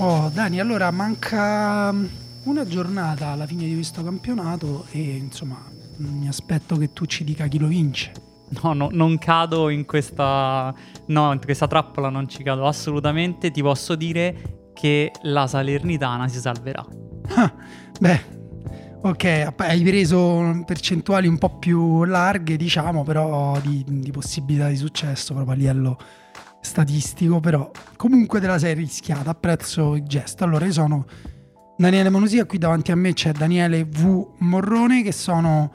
Oh, Dani, allora manca mm, una giornata alla fine di questo campionato e insomma mi aspetto che tu ci dica chi lo vince. No, no, non cado in questa, no, in questa trappola, non ci cado assolutamente. Ti posso dire che la Salernitana si salverà. Ah, beh, ok, hai preso percentuali un po' più larghe, diciamo, però di, di possibilità di successo proprio a livello statistico, però comunque della serie rischiata, apprezzo il gesto. Allora, io sono Daniele Monosia, qui davanti a me c'è Daniele V. Morrone, che sono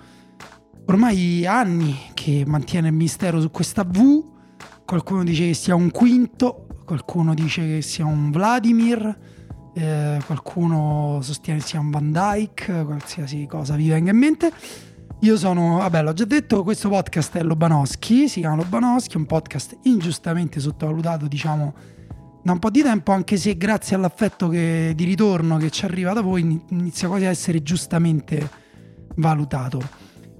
ormai anni che mantiene il mistero su questa V. Qualcuno dice che sia un quinto, qualcuno dice che sia un Vladimir, eh, qualcuno sostiene che sia un Van Dyke, qualsiasi cosa vi venga in mente. Io sono, vabbè, l'ho già detto, questo podcast è Lobanowski, si chiama Lobanowski, un podcast ingiustamente sottovalutato, diciamo, da un po' di tempo, anche se grazie all'affetto che, di ritorno che ci arriva da voi inizia quasi a essere giustamente valutato.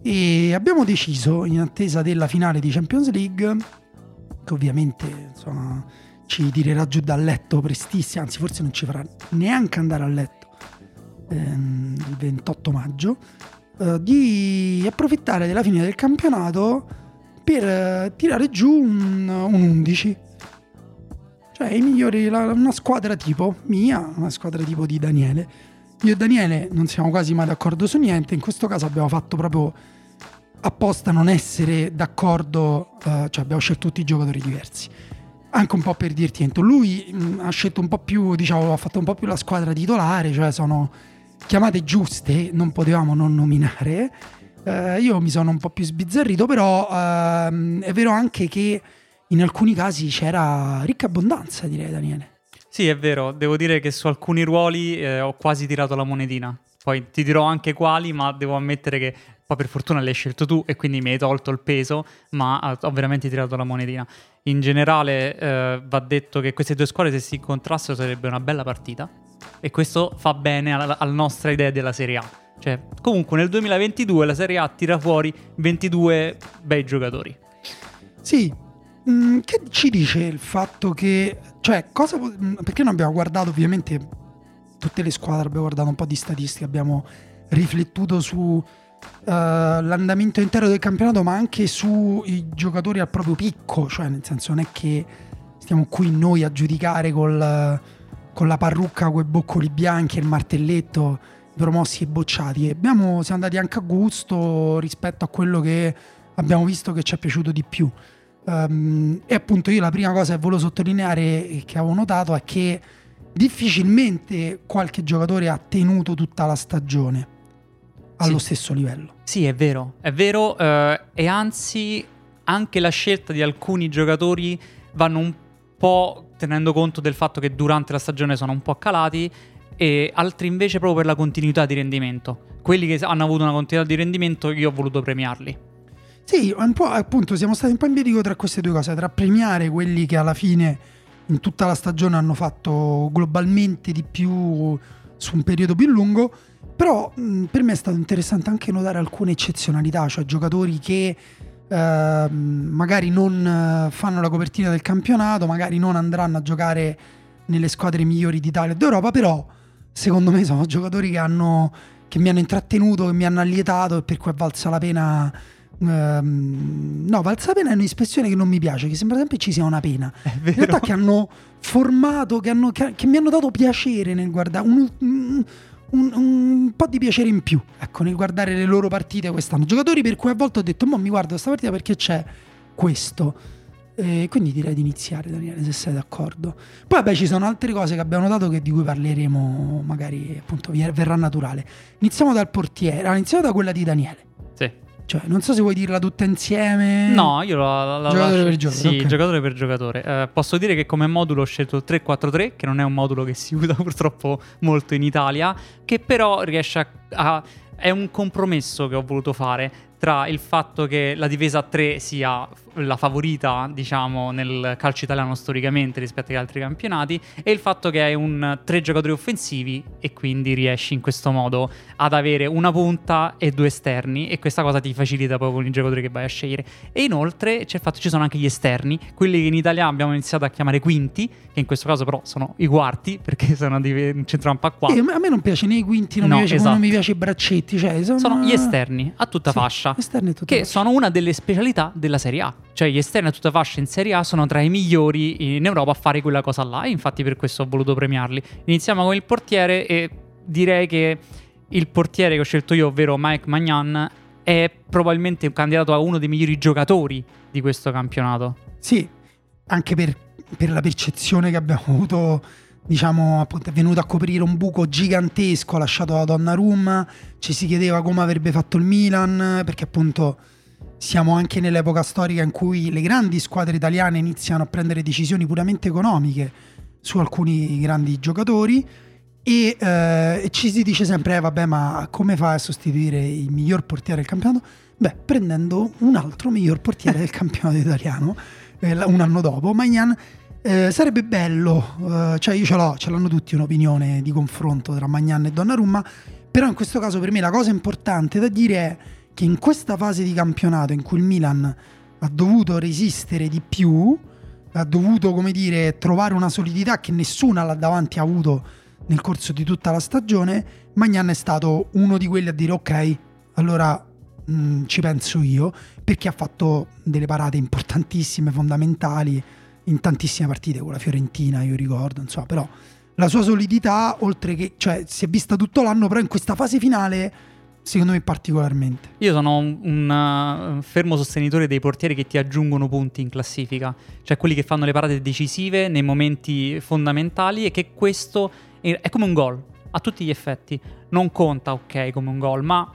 E abbiamo deciso, in attesa della finale di Champions League, che ovviamente insomma, ci tirerà giù dal letto prestissimo, anzi forse non ci farà neanche andare a letto ehm, il 28 maggio, eh, di approfittare della fine del campionato per eh, tirare giù un, un 11. Cioè i migliori, la, una squadra tipo mia, una squadra tipo di Daniele. Io e Daniele non siamo quasi mai d'accordo su niente, in questo caso abbiamo fatto proprio apposta non essere d'accordo, uh, cioè abbiamo scelto tutti i giocatori diversi. Anche un po' per dirti, lui mh, ha scelto un po' più, diciamo, ha fatto un po' più la squadra titolare, cioè sono chiamate giuste, non potevamo non nominare. Eh, io mi sono un po' più sbizzarrito, però ehm, è vero anche che in alcuni casi c'era ricca abbondanza, direi Daniele. Sì, è vero, devo dire che su alcuni ruoli eh, ho quasi tirato la monetina. Poi ti dirò anche quali, ma devo ammettere che poi per fortuna l'hai scelto tu e quindi mi hai tolto il peso, ma ho veramente tirato la monetina. In generale eh, va detto che queste due squadre se si incontrassero sarebbe una bella partita e questo fa bene alla, alla nostra idea della Serie A. Cioè, comunque nel 2022 la Serie A tira fuori 22 bei giocatori. Sì, mm, che ci dice il fatto che... Cioè, cosa... Mm, perché non abbiamo guardato ovviamente tutte le squadre, abbiamo guardato un po' di statistiche, abbiamo riflettuto su uh, l'andamento intero del campionato, ma anche sui giocatori al proprio picco, cioè nel senso non è che stiamo qui noi a giudicare col con la parrucca, quei boccoli bianchi il martelletto promossi e bocciati. Abbiamo, siamo andati anche a gusto rispetto a quello che abbiamo visto che ci è piaciuto di più. Um, e appunto io la prima cosa che volevo sottolineare che avevo notato è che difficilmente qualche giocatore ha tenuto tutta la stagione allo sì. stesso livello. Sì, è vero, è vero uh, e anzi anche la scelta di alcuni giocatori vanno un po' tenendo conto del fatto che durante la stagione sono un po' calati e altri invece proprio per la continuità di rendimento. Quelli che hanno avuto una continuità di rendimento io ho voluto premiarli. Sì, un po' appunto siamo stati un po' in bilico tra queste due cose, tra premiare quelli che alla fine in tutta la stagione hanno fatto globalmente di più su un periodo più lungo, però mh, per me è stato interessante anche notare alcune eccezionalità, cioè giocatori che Ehm, magari non eh, fanno la copertina del campionato, magari non andranno a giocare nelle squadre migliori d'Italia e d'Europa, però secondo me sono giocatori che, hanno, che mi hanno intrattenuto, che mi hanno allietato e per cui è valsa la pena... Um, no, valsa la pena è un'espressione che non mi piace, che sembra sempre ci sia una pena. In realtà che hanno formato, che, hanno, che, che mi hanno dato piacere nel guardare. Un, un, un, un, po' di piacere in più ecco, nel guardare le loro partite quest'anno. Giocatori per cui a volte ho detto, ma mi guardo questa partita perché c'è questo. E quindi direi di iniziare, Daniele, se sei d'accordo. Poi, vabbè, ci sono altre cose che abbiamo notato che, di cui parleremo, magari appunto verrà naturale. Iniziamo dal portiere, ah, iniziamo da quella di Daniele. Cioè, non so se vuoi dirla tutta insieme. No, io la, la giocatore lascio... per giocatore. Sì, okay. giocatore per giocatore. Eh, posso dire che come modulo ho scelto il 3-4-3, che non è un modulo che si usa purtroppo molto in Italia, che però riesce a, a è un compromesso che ho voluto fare tra il fatto che la difesa a 3 sia la favorita, diciamo, nel calcio italiano storicamente rispetto agli altri campionati e il fatto che hai un tre giocatori offensivi e quindi riesci in questo modo ad avere una punta e due esterni e questa cosa ti facilita poi con i giocatori che vai a scegliere. E inoltre c'è il fatto che ci sono anche gli esterni, quelli che in Italia abbiamo iniziato a chiamare quinti, che in questo caso però sono i quarti perché sono di un centrocampo a 4. Eh, a me non piace né i quinti, non, No, mi, piace, esatto. non mi piace i braccetti, cioè sono, Sono gli esterni a tutta Sì, fascia. a tutta che fascia. sono una delle specialità della Serie A. Cioè, gli esterni a tutta fascia in Serie A sono tra i migliori in Europa a fare quella cosa là. E infatti, per questo ho voluto premiarli. Iniziamo con il portiere. E direi che il portiere che ho scelto io, ovvero Mike Magnan, è probabilmente un candidato a uno dei migliori giocatori di questo campionato. Sì, anche per, per la percezione che abbiamo avuto, diciamo, appunto, è venuto a coprire un buco gigantesco lasciato da Donnarumma, ci si chiedeva come avrebbe fatto il Milan, perché appunto siamo anche nell'epoca storica in cui le grandi squadre italiane iniziano a prendere decisioni puramente economiche su alcuni grandi giocatori e, eh, ci si dice sempre, eh, vabbè, ma come fai a sostituire il miglior portiere del campionato? Beh, prendendo un altro miglior portiere del campionato italiano eh, un anno dopo, Magnan. eh, sarebbe bello, eh, cioè io ce l'ho, ce l'hanno tutti un'opinione di confronto tra Magnan e Donnarumma, però in questo caso per me la cosa importante da dire è che in questa fase di campionato in cui il Milan ha dovuto resistere di più, ha dovuto, come dire, trovare una solidità che nessuna là davanti ha avuto nel corso di tutta la stagione, Magnan è stato uno di quelli a dire ok, allora mh, ci penso io, perché ha fatto delle parate importantissime, fondamentali in tantissime partite con la Fiorentina, io ricordo, insomma, però la sua solidità, oltre che, cioè, si è vista tutto l'anno, però in questa fase finale, secondo me particolarmente. Io sono un, un, uh, fermo sostenitore dei portieri che ti aggiungono punti in classifica, cioè quelli che fanno le parate decisive nei momenti fondamentali e che questo è è come un gol a tutti gli effetti. Non conta, ok, come un gol, ma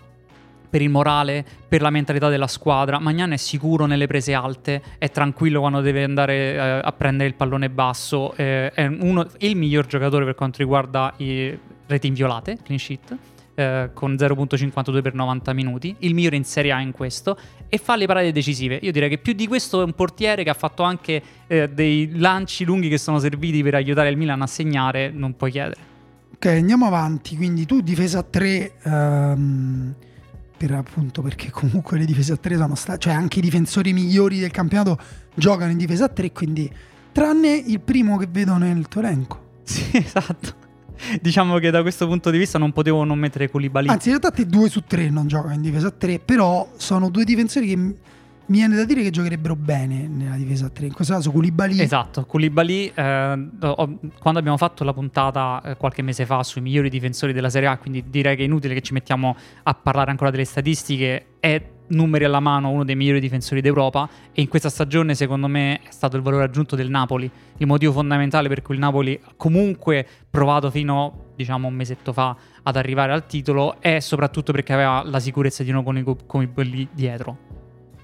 per il morale, per la mentalità della squadra, Magnan è sicuro nelle prese alte, è tranquillo quando deve andare eh, a prendere il pallone basso, eh, è uno, il miglior giocatore per quanto riguarda i reti inviolate, clean sheet eh, con 0.52 per 90 minuti, il migliore in Serie A in questo, e fa le parate decisive. Io direi che più di questo è un portiere che ha fatto anche eh, dei lanci lunghi che sono serviti per aiutare il Milan a segnare, non puoi chiedere. Ok, andiamo avanti. Quindi tu difesa a 3, ehm, per appunto perché comunque le difese a 3 sono state, cioè anche i difensori migliori del campionato giocano in difesa a 3, quindi tranne il primo che vedo nel tuo elenco. Sì, esatto. Diciamo che da questo punto di vista non potevo non mettere Koulibaly. Anzi, in realtà te 2 su 3 non giocano in difesa a 3, però sono due difensori che mi viene da dire che giocherebbero bene nella difesa a 3. In questo caso Koulibaly Esatto, Koulibaly, eh, quando abbiamo fatto la puntata eh, qualche mese fa sui migliori difensori della Serie A, quindi direi che è inutile che ci mettiamo a parlare ancora delle statistiche, è numeri alla mano uno dei migliori difensori d'Europa e in questa stagione secondo me è stato il valore aggiunto del Napoli, il motivo fondamentale per cui il Napoli ha comunque provato fino diciamo un mesetto fa ad arrivare al titolo è soprattutto perché aveva la sicurezza di uno con i Koulibaly dietro.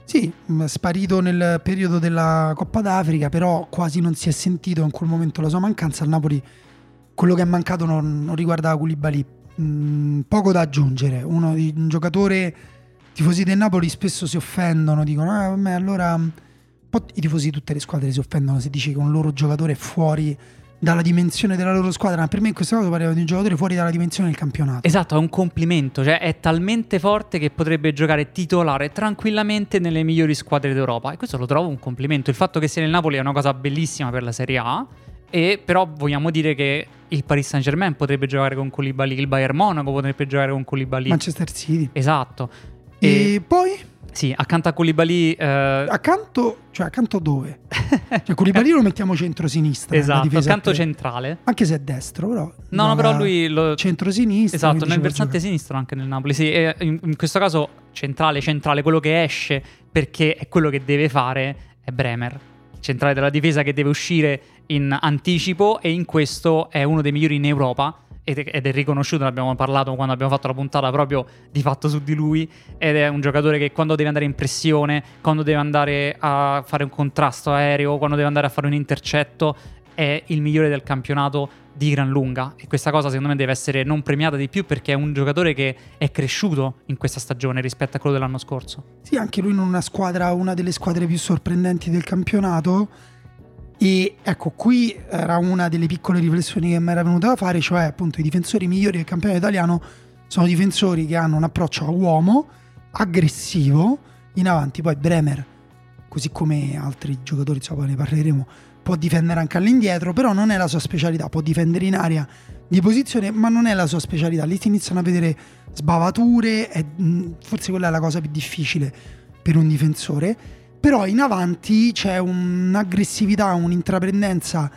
Sì, mh, sparito nel periodo della Coppa d'Africa, però quasi non si è sentito in quel momento la sua mancanza. Al Napoli quello che è mancato non, non riguarda Koulibaly. Mm, poco da aggiungere. Uno un giocatore, tifosi del Napoli spesso si offendono, dicono, ah, vabbè, allora... un po' I tifosi di tutte le squadre si offendono se dici che un loro giocatore è fuori dalla dimensione della loro squadra, ma per me in questo caso parliamo di un giocatore fuori dalla dimensione del campionato. Esatto, è un complimento, cioè è talmente forte che potrebbe giocare titolare tranquillamente nelle migliori squadre d'Europa e questo lo trovo un complimento. Il fatto che sia nel Napoli è una cosa bellissima per la Serie A e però vogliamo dire che il Paris Saint-Germain potrebbe giocare con Koulibaly, il Bayern Monaco potrebbe giocare con Koulibaly. Manchester City. Esatto. E, E poi sì, accanto a Koulibaly eh, accanto, cioè accanto dove? Cioè Koulibaly lo mettiamo centro-sinistra. nella Esatto, accanto tre. centrale. Anche se è destro, però. No, no, però lui lo, Centro-sinistra. Esatto, nel versante sinistro anche nel Napoli. Sì, in, in questo caso centrale, centrale, quello che esce perché è quello che deve fare è Bremer. Centrale della difesa che deve uscire in anticipo e in questo è uno dei migliori in Europa ed è, riconosciuto, ne abbiamo parlato quando abbiamo fatto la puntata proprio di fatto su di lui ed è un giocatore che quando deve andare in pressione, quando deve andare a fare un contrasto aereo, quando deve andare a fare un intercetto è il migliore del campionato di gran lunga e questa cosa secondo me deve essere non premiata di più perché è un giocatore che è cresciuto in questa stagione rispetto a quello dell'anno scorso. Sì, anche lui in una squadra, una delle squadre più sorprendenti del campionato. E ecco, qui era una delle piccole riflessioni che mi era venuta da fare, cioè appunto i difensori migliori del campionato italiano sono difensori che hanno un approccio a uomo, aggressivo, in avanti. Poi Bremer, così come altri giocatori, insomma ne parleremo, può difendere anche all'indietro, però non è la sua specialità, può difendere in area di posizione, ma non è la sua specialità. Lì si iniziano a vedere sbavature, e, forse quella è la cosa più difficile per un difensore, però in avanti c'è un'aggressività, un'intraprendenza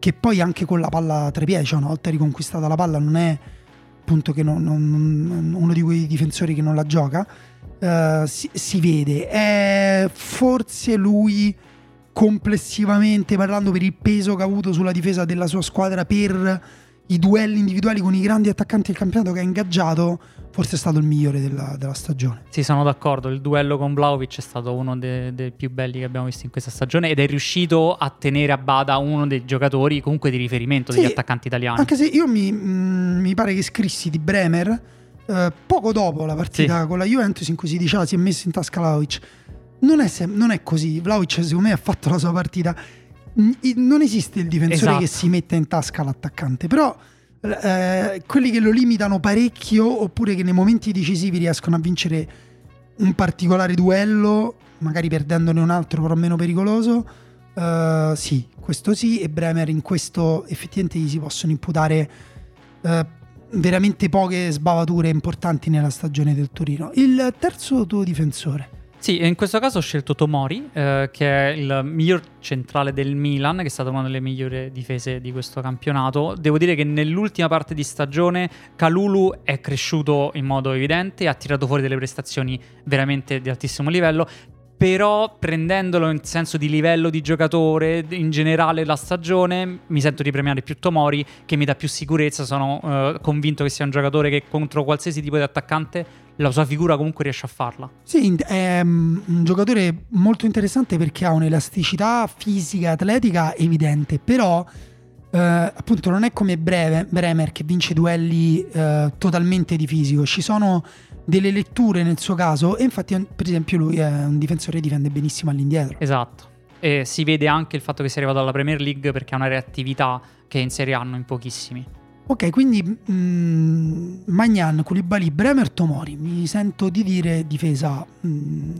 che poi anche con la palla tra i piedi, cioè una volta riconquistata la palla non è appunto che non, non, uno di quei difensori che non la gioca, uh, si, si, vede. È forse lui complessivamente parlando per il peso che ha avuto sulla difesa della sua squadra per i duelli individuali con i grandi attaccanti del campionato che ha ingaggiato, forse è stato il migliore della, della stagione. Sì, sono d'accordo. Il duello con Vlaovic è stato uno dei, dei, più belli che abbiamo visto in questa stagione ed è riuscito a tenere a bada uno dei giocatori comunque di riferimento sì, degli attaccanti italiani. Anche se io mi, mh, mm, mi pare che scrissi di Bremer eh, poco dopo la partita sì. con la Juventus in cui si diceva si è messo in tasca Vlaovic. Non è, sem- non è così. Vlaovic secondo me ha fatto la sua partita non esiste il difensore esatto. che si mette in tasca l'attaccante, però eh, quelli che lo limitano parecchio oppure che nei momenti decisivi riescono a vincere un particolare duello, magari perdendone un altro però meno pericoloso, eh, sì, questo sì, e Bremer in questo effettivamente gli si possono imputare eh, veramente poche sbavature importanti nella stagione del Torino. Il terzo tuo difensore? Sì, in questo caso ho scelto Tomori, eh, che è il miglior centrale del Milan, che è stata una delle migliori difese di questo campionato. Devo dire che nell'ultima parte di stagione Calulu è cresciuto in modo evidente, ha tirato fuori delle prestazioni veramente di altissimo livello però prendendolo in senso di livello di giocatore, in generale la stagione, mi sento di premiare più Tomori che mi dà più sicurezza, sono eh, convinto che sia un giocatore che contro qualsiasi tipo di attaccante la sua figura comunque riesce a farla. Sì, è um, un giocatore molto interessante perché ha un'elasticità fisica, atletica evidente, però eh, appunto non è come Breve, Bremer che vince duelli eh, totalmente di fisico, ci sono delle letture nel suo caso e infatti per esempio lui è un difensore che difende benissimo all'indietro. Esatto. E si vede anche il fatto che sia arrivato alla Premier League perché ha una reattività che in Serie A hanno in pochissimi. Ok, quindi mh, mm, Magnan, Koulibaly, Bremer, Tomori. Mi sento di dire difesa mh, mm,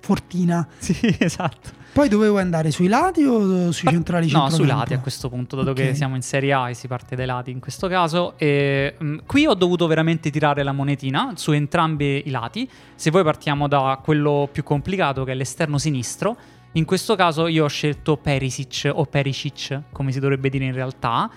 fortina. Sì, esatto. Poi dovevo andare sui lati o sui centrali? No, sui lati a questo punto, dato okay. che siamo in Serie A e si parte dai lati in questo caso. E, mh, mm, qui ho dovuto veramente tirare la monetina su entrambi i lati. Se voi partiamo da quello più complicato, che è l'esterno sinistro, in questo caso io ho scelto Perisic o Perisic, come si dovrebbe dire in realtà,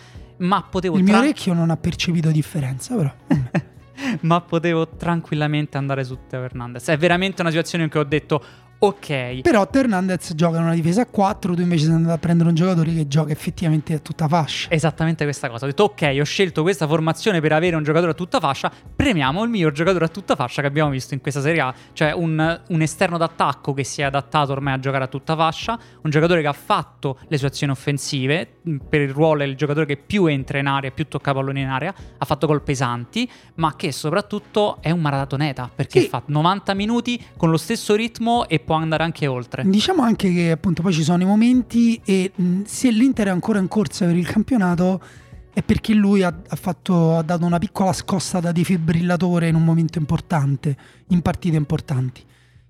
ma potevo... Il mio orecchio non ha percepito differenza, però... ma potevo tranquillamente andare su Teo Hernandez. È veramente una situazione in cui ho detto Ok. Però Hernandez gioca in una difesa a 4, tu invece sei andato a prendere un giocatore che gioca effettivamente a tutta fascia. Esattamente questa cosa. Ho detto ok, ho scelto questa formazione per avere un giocatore a tutta fascia, premiamo il miglior giocatore a tutta fascia che abbiamo visto in questa Serie A, cioè un, un esterno d'attacco che si è adattato ormai a giocare a tutta fascia, un giocatore che ha fatto le sue azioni offensive, per il ruolo è il giocatore che più entra in area, più tocca pallone in area, ha fatto gol pesanti, ma che soprattutto è un maratoneta, perché sì. fa 90 minuti con lo stesso ritmo e poi può andare anche oltre. Diciamo anche che appunto poi ci sono i momenti e mh, se l'Inter è ancora in corsa per il campionato è perché lui ha, ha, fatto, ha dato una piccola scossa da defibrillatore in un momento importante, in partite importanti.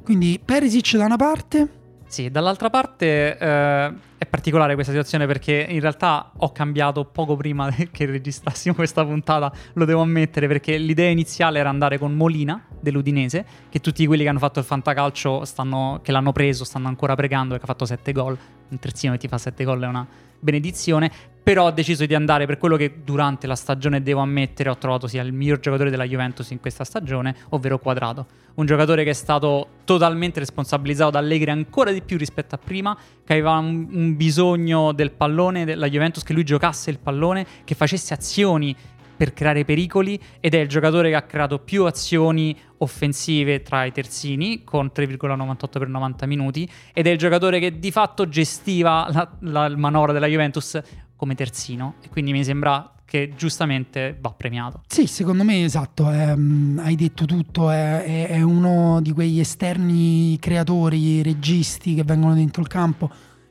Quindi Perisic da una parte sì, dall'altra parte eh, è particolare questa situazione perché in realtà ho cambiato poco prima che registrassimo questa puntata, lo devo ammettere, perché l'idea iniziale era andare con Molina dell'Udinese, che tutti quelli che hanno fatto il fantacalcio stanno, che l'hanno preso stanno ancora pregando perché ha fatto 7 gol, un terzino che ti fa 7 gol è una benedizione, però ho deciso di andare per quello che durante la stagione devo ammettere ho trovato sia il miglior giocatore della Juventus in questa stagione, ovvero Quadrato. Un giocatore che è stato totalmente responsabilizzato da Allegri ancora di più rispetto a prima, che aveva un, un bisogno del pallone della Juventus, che lui giocasse il pallone, che facesse azioni per creare pericoli ed è il giocatore che ha creato più azioni offensive tra i terzini con 3,98 per 90 minuti ed è il giocatore che di fatto gestiva la, la manovra della Juventus come terzino e quindi mi sembra che giustamente va premiato. Sì, secondo me esatto, è, um, hai detto tutto, è, è, uno di quegli esterni creatori, registi che vengono dentro il campo,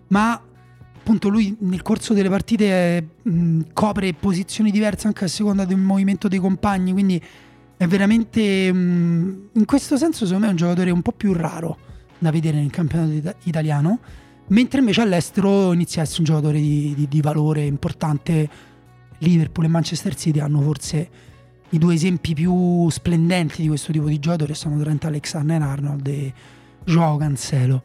ma appunto lui nel corso delle partite mh, copre posizioni diverse anche a seconda del movimento dei compagni, quindi è veramente mh, in questo senso secondo me è un giocatore un po' più raro da vedere nel campionato italiano, mentre invece all'estero inizia a essere un giocatore di, di, di valore importante Liverpool e Manchester City hanno forse i due esempi più splendenti di questo tipo di giocatore sono Trent Alexander-Arnold e Joao Cancelo.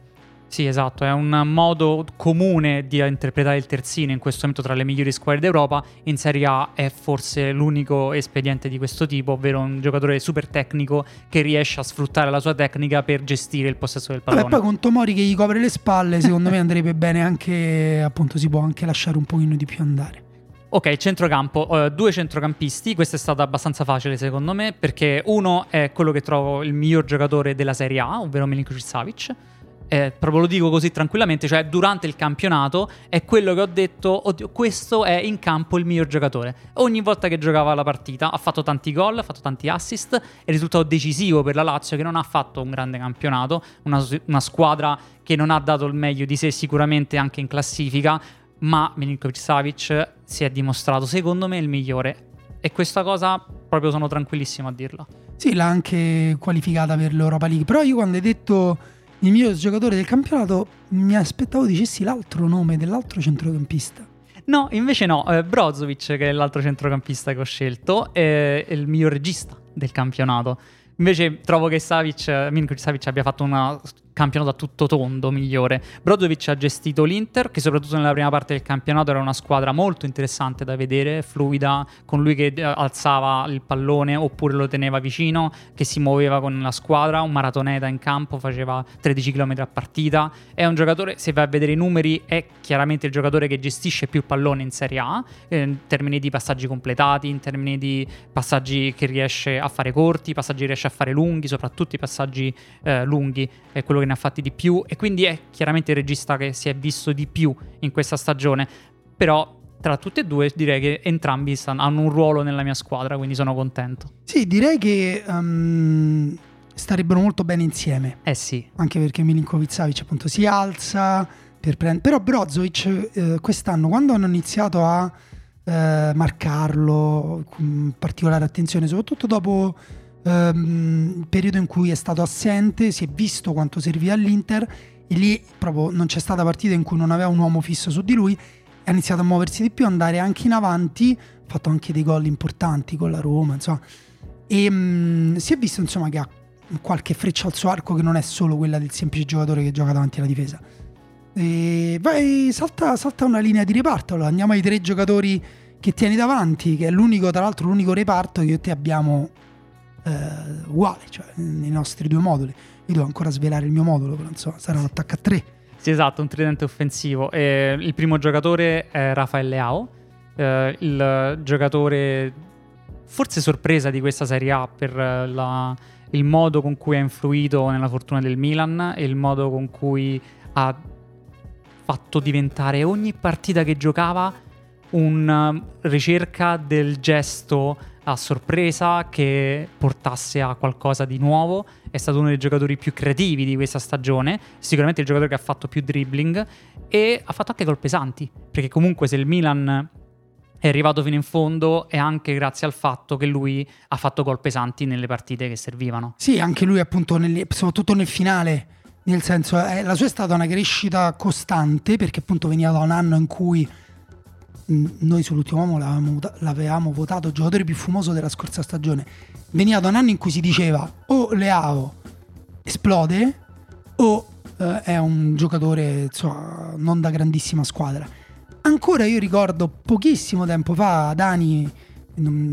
Sì, esatto, è un modo comune di interpretare il terzino in questo momento tra le migliori squadre d'Europa. In Serie A è forse l'unico espediente di questo tipo, ovvero un giocatore super tecnico che riesce a sfruttare la sua tecnica per gestire il possesso del pallone. E poi con Tomori che gli copre le spalle, secondo me andrebbe bene anche, appunto, si può anche lasciare un pochino di più andare. Ok, centrocampo, uh, due centrocampisti, questa è stata abbastanza facile secondo me perché uno è quello che trovo il miglior giocatore della Serie A, ovvero Milinkovic Savic. Eh, proprio lo dico così tranquillamente, cioè durante il campionato è quello che ho detto, oddio, questo è in campo il miglior giocatore. Ogni volta che giocava la partita ha fatto tanti gol, ha fatto tanti assist, è risultato decisivo per la Lazio che non ha fatto un grande campionato, una, una squadra che non ha dato il meglio di sé sicuramente anche in classifica, ma Milinkovic Savic si è dimostrato secondo me il migliore e questa cosa proprio sono tranquillissimo a dirla. Sì, l'ha anche qualificata per l'Europa League, però io quando hai detto il miglior giocatore del campionato mi aspettavo dicessi l'altro nome dell'altro centrocampista. No, invece no, eh, Brozovic che è l'altro centrocampista che ho scelto è il miglior regista del campionato. Invece trovo che Savic, Milinkovic Savic abbia fatto una campionato a tutto tondo migliore. Brozovic ha gestito l'Inter, che soprattutto nella prima parte del campionato era una squadra molto interessante da vedere, fluida, con lui che eh, alzava il pallone oppure lo teneva vicino, che si muoveva con la squadra, un maratoneta in campo, faceva 13 km a partita. È un giocatore, se vai a vedere i numeri, è chiaramente il giocatore che gestisce più pallone in Serie A, eh, in termini di passaggi completati, in termini di passaggi che riesce a fare corti, passaggi che riesce a fare lunghi, soprattutto i passaggi eh, lunghi, è quello che ne ha fatti di più e quindi è chiaramente il regista che si è visto di più in questa stagione, però tra tutte e due direi che entrambi stanno, hanno un ruolo nella mia squadra, quindi sono contento. Sì, direi che um, starebbero molto bene insieme. Eh sì. Anche perché Milinkovic Savic appunto si alza per prendere... Però Brozovic eh, quest'anno quando hanno iniziato a eh, marcarlo con particolare attenzione, soprattutto dopo ehm, periodo in cui è stato assente, si è visto quanto serviva all'Inter e lì proprio non c'è stata partita in cui non aveva un uomo fisso su di lui, ha iniziato a muoversi di più, andare anche in avanti, ha fatto anche dei gol importanti con la Roma, insomma, e mh, mm, si è visto insomma che ha qualche freccia al suo arco che non è solo quella del semplice giocatore che gioca davanti alla difesa. E vai, salta, salta una linea di reparto, allora andiamo ai tre giocatori che tieni davanti, che è l'unico, tra l'altro, l'unico reparto che io e te abbiamo eh, uguale, cioè nei nostri due moduli. Io devo ancora svelare il mio modulo, però insomma sarà un attacco a tre. Sì, esatto, un tridente offensivo. Eh, il primo giocatore è Rafael Leao, eh, il giocatore forse sorpresa di questa Serie A per la, il modo con cui ha influito nella fortuna del Milan e il modo con cui ha fatto diventare ogni partita che giocava una ricerca del gesto a sorpresa che portasse a qualcosa di nuovo. È stato uno dei giocatori più creativi di questa stagione, sicuramente il giocatore che ha fatto più dribbling e ha fatto anche gol pesanti, perché comunque se il Milan è arrivato fino in fondo è anche grazie al fatto che lui ha fatto gol pesanti nelle partite che servivano. Sì, anche lui appunto, nel, soprattutto nel finale, nel senso eh, la sua è stata una crescita costante perché appunto veniva da un anno in cui noi sull'ultimo uomo l'avevamo, l'avevamo, votato giocatore più fumoso della scorsa stagione. Veniva da un anno in cui si diceva o Leao esplode o eh, è un giocatore insomma, non da grandissima squadra. Ancora io ricordo pochissimo tempo fa Dani,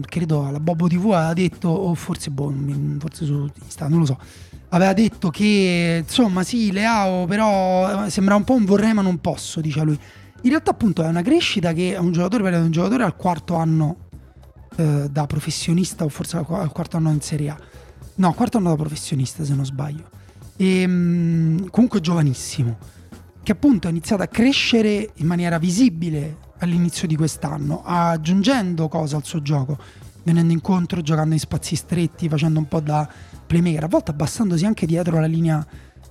credo alla Bobo TV, aveva detto, o forse, boh, forse su Insta, non lo so, aveva detto che insomma sì, Leao però sembra un po' un vorrei ma non posso, dice lui in realtà appunto è una crescita che un giocatore, un giocatore al quarto anno eh, da professionista o forse al quarto anno in Serie A. No, quarto anno da professionista se non sbaglio. E, mh, comunque giovanissimo, che appunto ha iniziato a crescere in maniera visibile all'inizio di quest'anno, aggiungendo cose al suo gioco, venendo incontro, giocando in spazi stretti, facendo un po' da playmaker, a volte abbassandosi anche dietro la linea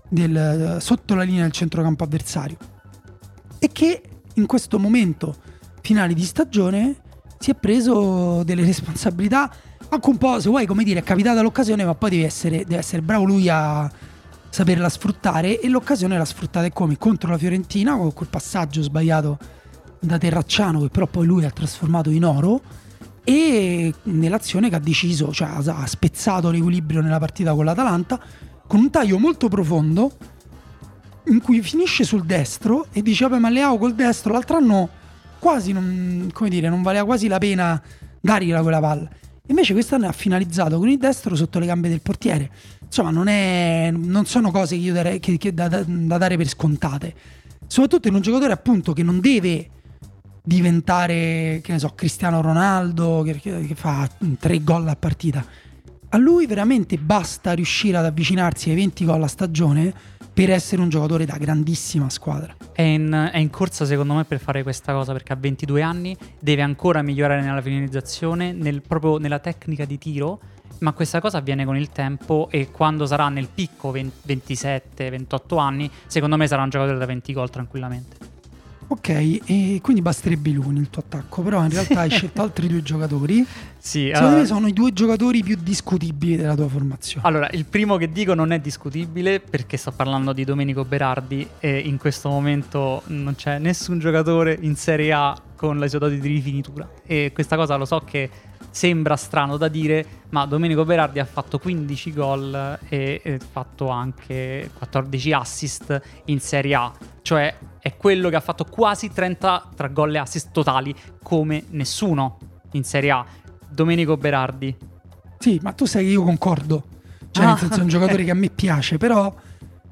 del, sotto la linea del centrocampo avversario. E che in questo momento finale di stagione si è preso delle responsabilità. Anche un po', se vuoi, come dire, è capitata l'occasione, ma poi deve essere, deve essere bravo lui a saperla sfruttare. E l'occasione l'ha sfruttata come? Contro la Fiorentina con quel passaggio sbagliato da Terracciano che però poi lui ha trasformato in oro e nell'azione che ha deciso, cioè ha spezzato l'equilibrio nella partita con l'Atalanta con un taglio molto profondo in cui finisce sul destro e dice vabbè ma Leao col destro l'altro anno quasi non, come dire, non valeva quasi la pena dargliela quella palla. Invece quest'anno ha finalizzato con il destro sotto le gambe del portiere. Insomma non, è, non sono cose che io darei, che, che da, da, da dare per scontate. Soprattutto in un giocatore appunto che non deve diventare, che ne so, Cristiano Ronaldo che, che fa tre gol a partita. A lui veramente basta riuscire ad avvicinarsi ai 20 gol a stagione per essere un giocatore da grandissima squadra. È in, è in, corsa secondo me per fare questa cosa perché ha 22 anni, deve ancora migliorare nella finalizzazione, nel, proprio nella tecnica di tiro, ma questa cosa avviene con il tempo e quando sarà nel picco 27-28 anni, secondo me sarà un giocatore da 20 gol tranquillamente. Ok, e quindi basterebbe lui nel tuo attacco, però in realtà hai scelto altri due giocatori. Sì, Secondo allora... me sono i due giocatori più discutibili della tua formazione. Allora, il primo che dico non è discutibile perché sto parlando di Domenico Berardi e in questo momento non c'è nessun giocatore in Serie A con la sua doti di rifinitura. E questa cosa lo so che sembra strano da dire, ma Domenico Berardi ha fatto 15 gol e ha fatto anche 14 assist in Serie A, cioè è quello che ha fatto quasi 30 tra gol e assist totali come nessuno in Serie A. Domenico Berardi. Sì, ma tu sai che io concordo. Cioè, ah, nel senso, è un giocatore che a me piace, però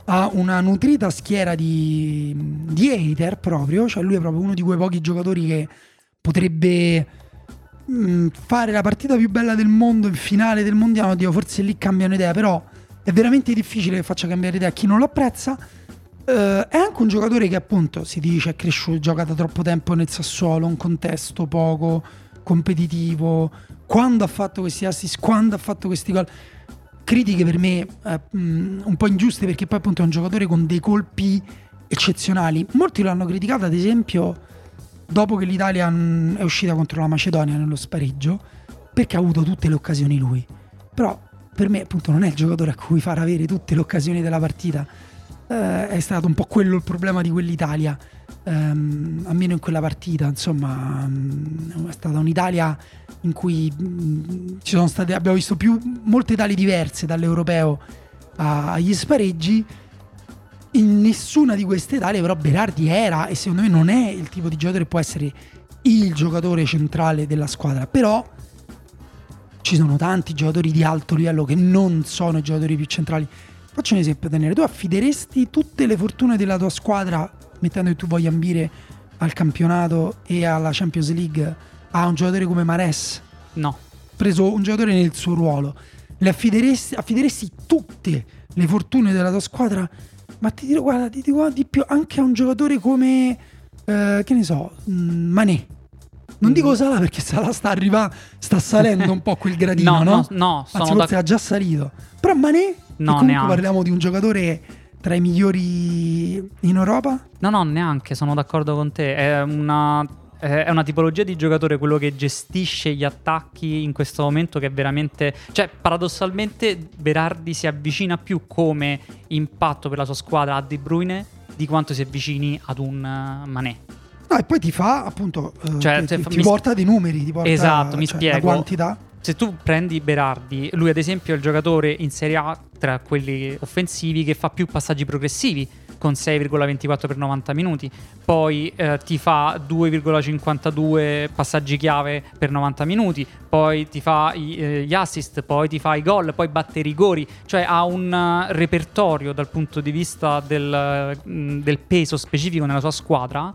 ha una nutrita schiera di, di hater proprio. Cioè, lui è proprio uno di quei pochi giocatori che potrebbe Mm, fare la partita più bella del mondo in finale del mondiale, oddio, forse lì cambiano idea, però è veramente difficile che faccia cambiare idea a chi non lo apprezza. Uh, è anche un giocatore che appunto si dice è cresciuto, gioca da troppo tempo nel Sassuolo, un contesto poco competitivo. Quando ha fatto questi assist, quando ha fatto questi gol. Critiche per me uh, un po' ingiuste perché poi appunto è un giocatore con dei colpi eccezionali. Molti lo hanno criticato, ad esempio, dopo che l'Italia è uscita contro la Macedonia nello spareggio, perché ha avuto tutte le occasioni lui. Però per me appunto non è il giocatore a cui far avere tutte le occasioni della partita. Eh, è stato un po' quello il problema di quell'Italia. Um, almeno in quella partita, insomma, um, è stata un'Italia in cui um, ci sono state, abbiamo visto più, molte Italie diverse dall'europeo agli spareggi in nessuna di queste Italie però Berardi era e secondo me non è il tipo di giocatore che può essere il giocatore centrale della squadra. Però ci sono tanti giocatori di alto livello che non sono i giocatori più centrali. Faccio un esempio Daniele tu affideresti tutte le fortune della tua squadra mettendo che tu voglia ambire al campionato e alla Champions League a un giocatore come Mares no. Preso un giocatore nel suo ruolo. Le affideresti, affideresti tutte le fortune della tua squadra ma ti dirò, guarda, ti dico di più, anche a un giocatore come, eh, che ne so, mm, Manè. Non mm. dico Sala perché Sala sta arrivando, sta salendo un po' quel gradino, no? No, no, no Anzi, forse ha già salito. Però Manè, no, comunque neanche. parliamo di un giocatore tra i migliori in Europa? No, no, neanche, sono d'accordo con te. È una eh, è una tipologia di giocatore quello che gestisce gli attacchi in questo momento che è veramente... Cioè, paradossalmente Berardi si avvicina più come impatto per la sua squadra a De Bruyne di quanto si avvicini ad un uh, Mané. No, e poi ti fa appunto... Uh, cioè, ti, ti, porta dei numeri, ti porta esatto, mi cioè, spiego. la quantità. Se tu prendi Berardi, lui ad esempio è il giocatore in Serie A tra quelli offensivi che fa più passaggi progressivi con 6,24 per 90 minuti, poi eh, ti fa 2,52 passaggi chiave per 90 minuti, poi ti fa i, eh, gli assist, poi ti fa i gol, poi batte i rigori, cioè ha un uh, repertorio dal punto di vista del, uh, del peso specifico nella sua squadra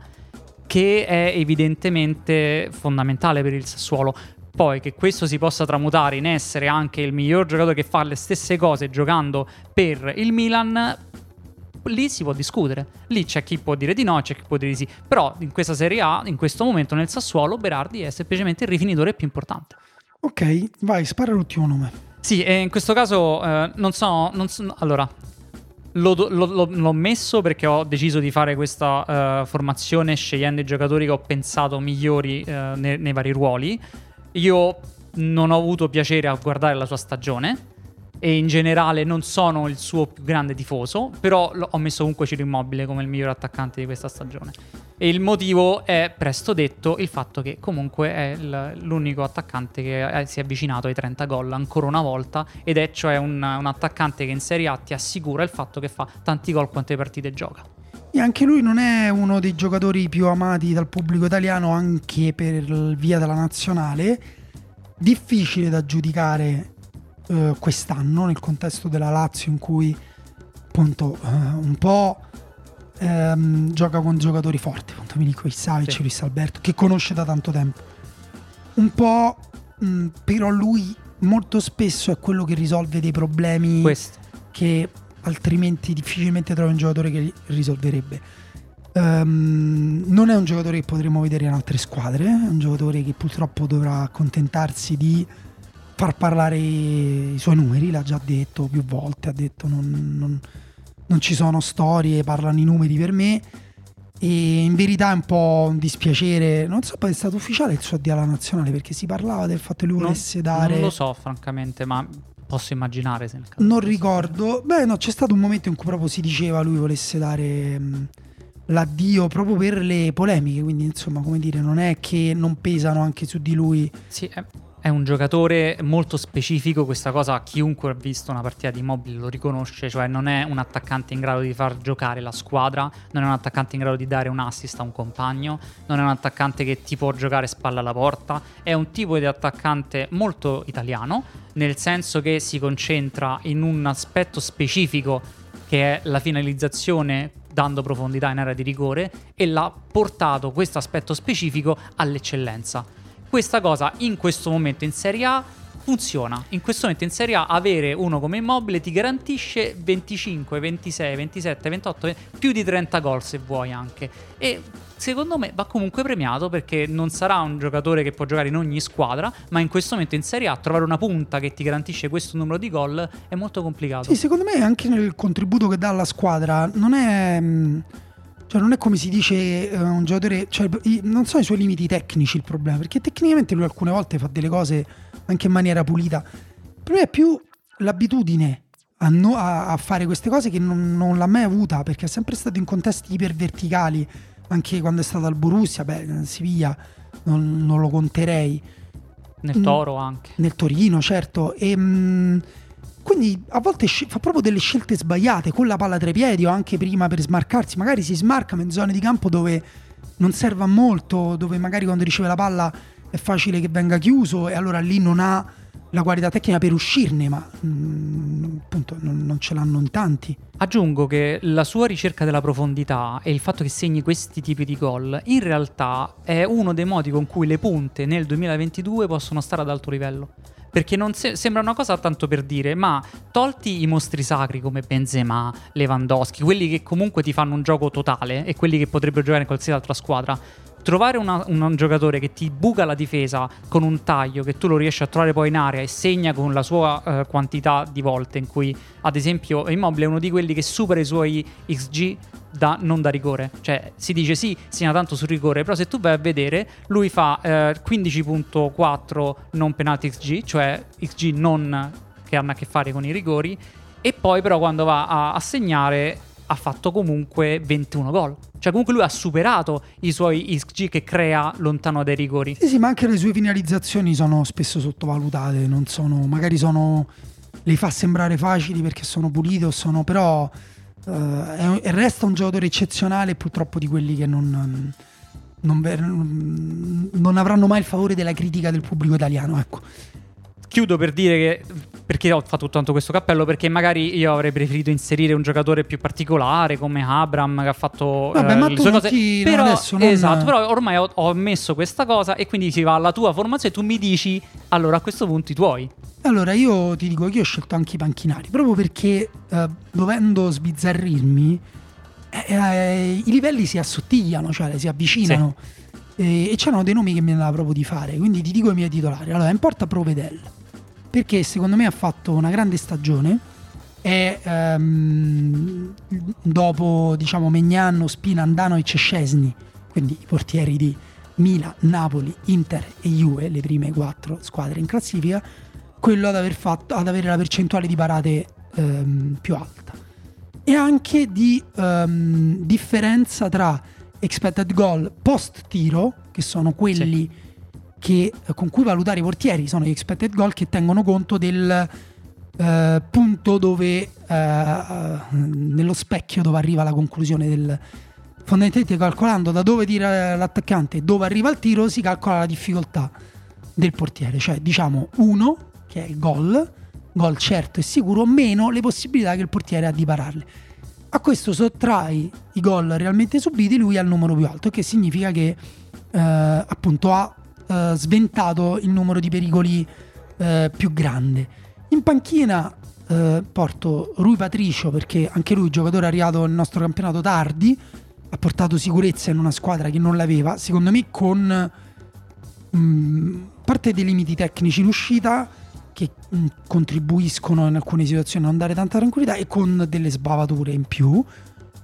che è evidentemente fondamentale per il Sassuolo. Poi che questo si possa tramutare in essere anche il miglior giocatore che fa le stesse cose giocando per il Milan, lì si può discutere. Lì c'è chi può dire di no, c'è chi può dire di sì. Però in questa Serie A, in questo momento nel Sassuolo, Berardi è semplicemente il rifinitore più importante. Ok, vai, spara l'ultimo nome. Sì, e in questo caso eh, non so, non so, allora, L'ho, l'ho, l'ho, messo perché ho deciso di fare questa uh, formazione scegliendo i giocatori che ho pensato migliori uh, nei, nei, vari ruoli. Io non ho avuto piacere a guardare la sua stagione e in generale non sono il suo più grande tifoso, però ho messo comunque Ciro Immobile come il miglior attaccante di questa stagione. E il motivo è presto detto il fatto che comunque è l'unico attaccante che si è avvicinato ai 30 gol ancora una volta ed è cioè un, un attaccante che in Serie A ti assicura il fatto che fa tanti gol quante partite gioca. E anche lui non è uno dei giocatori più amati dal pubblico italiano anche per via della nazionale. Difficile da giudicare eh, quest'anno nel contesto della Lazio in cui appunto eh, un po' ehm, gioca con giocatori forti, appunto Milico Savic, sì. Luis Alberto, che conosce da tanto tempo. Un po' mh, però lui molto spesso è quello che risolve dei problemi Questo. che altrimenti difficilmente trovi un giocatore che risolverebbe. Um, non è un giocatore che potremo vedere in altre squadre, è un giocatore che purtroppo dovrà accontentarsi di far parlare i suoi numeri, l'ha già detto più volte, ha detto non, non, non ci sono storie, parlano i numeri per me e in verità è un po' un dispiacere, non so poi è stato ufficiale il suo addio alla nazionale perché si parlava del fatto che lui volesse dare... Non lo so francamente, ma posso immaginare se nel caso Non ricordo, beh no, c'è stato un momento in cui proprio si diceva lui volesse dare... Mh, l'addio proprio per le polemiche, quindi insomma, come dire, non è che non pesano anche su di lui. Sì, è, è un giocatore molto specifico, questa cosa chiunque ha visto una partita di Immobile lo riconosce, cioè non è un attaccante in grado di far giocare la squadra, non è un attaccante in grado di dare un assist a un compagno, non è un attaccante che ti può giocare spalla alla porta, è un tipo di attaccante molto italiano, nel senso che si concentra in un aspetto specifico che è la finalizzazione dando profondità in area di rigore e l'ha portato questo aspetto specifico all'eccellenza questa cosa in questo momento in Serie A funziona. In questo momento in Serie A avere uno come immobile ti garantisce 25, 26, 27, 28, più di 30 gol se vuoi anche. E secondo me va comunque premiato perché non sarà un giocatore che può giocare in ogni squadra, ma in questo momento in Serie A trovare una punta che ti garantisce questo numero di gol è molto complicato. Sì, secondo me anche nel contributo che dà alla squadra non è mm, cioè, non è come si dice uh, un giocatore. Cioè, non sono i suoi limiti tecnici il problema, perché tecnicamente lui alcune volte fa delle cose anche in maniera pulita. Il problema è più l'abitudine a, no, a, a fare queste cose che non, non, l'ha mai avuta, perché è sempre stato in contesti iperverticali, anche quando è stato al Borussia, beh, Siviglia non, non lo conterei. Nel Toro anche. Nel Torino, certo. E, mh, mm, quindi a volte fa proprio delle scelte sbagliate con la palla tra i piedi o anche prima per smarcarsi. Magari si smarca in zone di campo dove non serve a molto, dove magari quando riceve la palla è facile che venga chiuso e allora lì non ha la qualità tecnica per uscirne, ma mh, mm, appunto non, non, ce l'hanno in tanti. Aggiungo che la sua ricerca della profondità e il fatto che segni questi tipi di gol in realtà è uno dei modi con cui le punte nel 2022 possono stare ad alto livello perché se- sembra una cosa tanto per dire, ma tolti i mostri sacri come Benzema, Lewandowski, quelli che comunque ti fanno un gioco totale e quelli che potrebbero giocare in qualsiasi altra squadra, trovare una, un giocatore che ti buca la difesa con un taglio che tu lo riesci a trovare poi in area e segna con la sua uh, quantità di volte in cui ad esempio Immobile è uno di quelli che supera i suoi XG da, non da rigore. Cioè si dice sì segna tanto sul rigore però se tu vai a vedere lui fa uh, 15.4 non penalty XG cioè XG non che hanno a che fare con i rigori e poi però quando va a, a segnare ha fatto comunque 21 gol. Cioè comunque lui ha superato i suoi XG che crea lontano dai rigori. Sì, sì, ma anche le sue finalizzazioni sono spesso sottovalutate, non sono, magari sono, le fa sembrare facili perché sono pulite sono, però uh, è, resta un giocatore eccezionale purtroppo di quelli che non, non, non, avranno mai il favore della critica del pubblico italiano, ecco. Chiudo per dire che perché ho fatto tanto questo cappello perché magari io avrei preferito inserire un giocatore più particolare come Abram che ha fatto Vabbè, eh, ma le sue cose non però, adesso non- esatto però ormai ho, ho messo questa cosa e quindi si va alla tua formazione e tu mi dici allora a questo punto i tuoi Allora, io ti dico che io ho scelto anche i panchinari, proprio perché eh, dovendo sbizzarrirmi, eh, eh, i livelli si assottigliano, cioè si avvicinano. E, e c'erano dei nomi che mi andava proprio di fare, quindi ti dico i miei titolari. Allora, in porta Provedel, perché secondo me ha fatto una grande stagione e ehm, dopo diciamo Megnano, Spina, Andanovic e Scesni, quindi i portieri di Milan, Napoli, Inter e Juve, le prime quattro squadre in classifica, quello ad, aver fatto, ad avere la percentuale di parate ehm, più alta. E anche di ehm, differenza tra expected goal post tiro, che sono quelli che, eh, con cui valutare i portieri, sono gli expected goal che tengono conto del eh, punto dove, eh, nello specchio dove arriva la conclusione del... Fondamentalmente calcolando da dove tira l'attaccante e dove arriva il tiro si calcola la difficoltà del portiere, cioè diciamo 1 che è il gol, gol certo e sicuro, meno le possibilità che il portiere ha di pararle. A questo sottrai i gol realmente subiti, lui ha il numero più alto, che significa che eh, appunto ha eh, sventato il numero di pericoli eh, più grande. In panchina eh, porto Rui Patricio perché anche lui, giocatore arrivato nel nostro campionato tardi, ha portato sicurezza in una squadra che non l'aveva, secondo me con mh, parte dei limiti tecnici in uscita che mh, contribuiscono in alcune situazioni a non dare tanta tranquillità e con delle sbavature in più,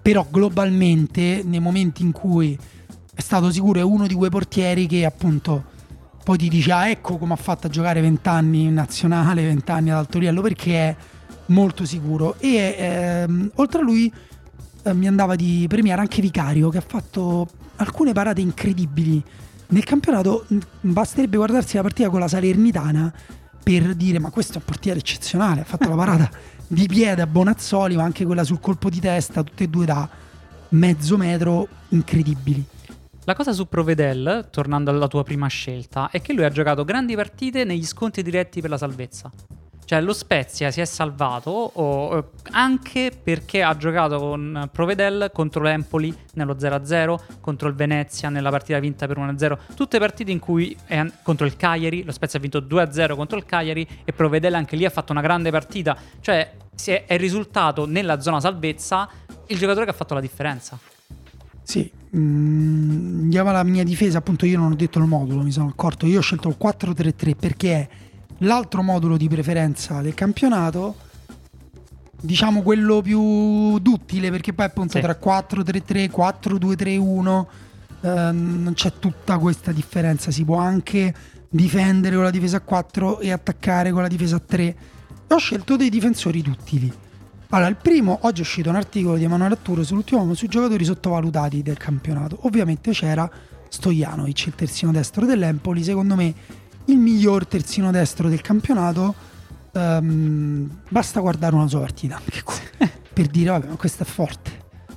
però globalmente nei momenti in cui è stato sicuro è uno di quei portieri che appunto poi ti dice ah ecco come ha fatto a giocare 20 anni in nazionale, 20 anni ad alto livello perché è molto sicuro. E ehm, oltre a lui eh, mi andava di premiare anche Vicario che ha fatto alcune parate incredibili. Nel campionato basterebbe guardarsi la partita con la Salernitana per dire ma questo è un portiere eccezionale ha fatto la parata di piede a Bonazzoli ma anche quella sul colpo di testa tutte e due da mezzo metro incredibili La cosa su Provedel, tornando alla tua prima scelta, è che lui ha giocato grandi partite negli scontri diretti per la salvezza. Cioè lo Spezia si è salvato o, eh, anche perché ha giocato con Provedel contro l'Empoli nello 0-0, contro il Venezia nella partita vinta per 1-0, tutte partite in cui è contro il Cagliari, lo Spezia ha vinto 2-0 contro il Cagliari e Provedel anche lì ha fatto una grande partita. Cioè è, è risultato nella zona salvezza il giocatore che ha fatto la differenza. Sì, mm, andiamo alla mia difesa, appunto io non ho detto il modulo, mi sono accorto, io ho scelto il 4-3-3 perché è l'altro modulo di preferenza del campionato, diciamo quello più duttile perché poi appunto Sì. tra 4-3-3, 4-2-3-1 ehm, non c'è tutta questa differenza, si può anche difendere con la difesa a 4 e attaccare con la difesa a 3. Ho scelto dei difensori duttili. Allora, il primo, oggi è uscito un articolo di Emanuele Atturo sull'ultimo uomo sui giocatori sottovalutati del campionato. Ovviamente c'era Stojanovic, il terzino destro dell'Empoli, secondo me il miglior terzino destro del campionato. Ehm, basta guardare una sua partita per dire, vabbè, ma questo è forte.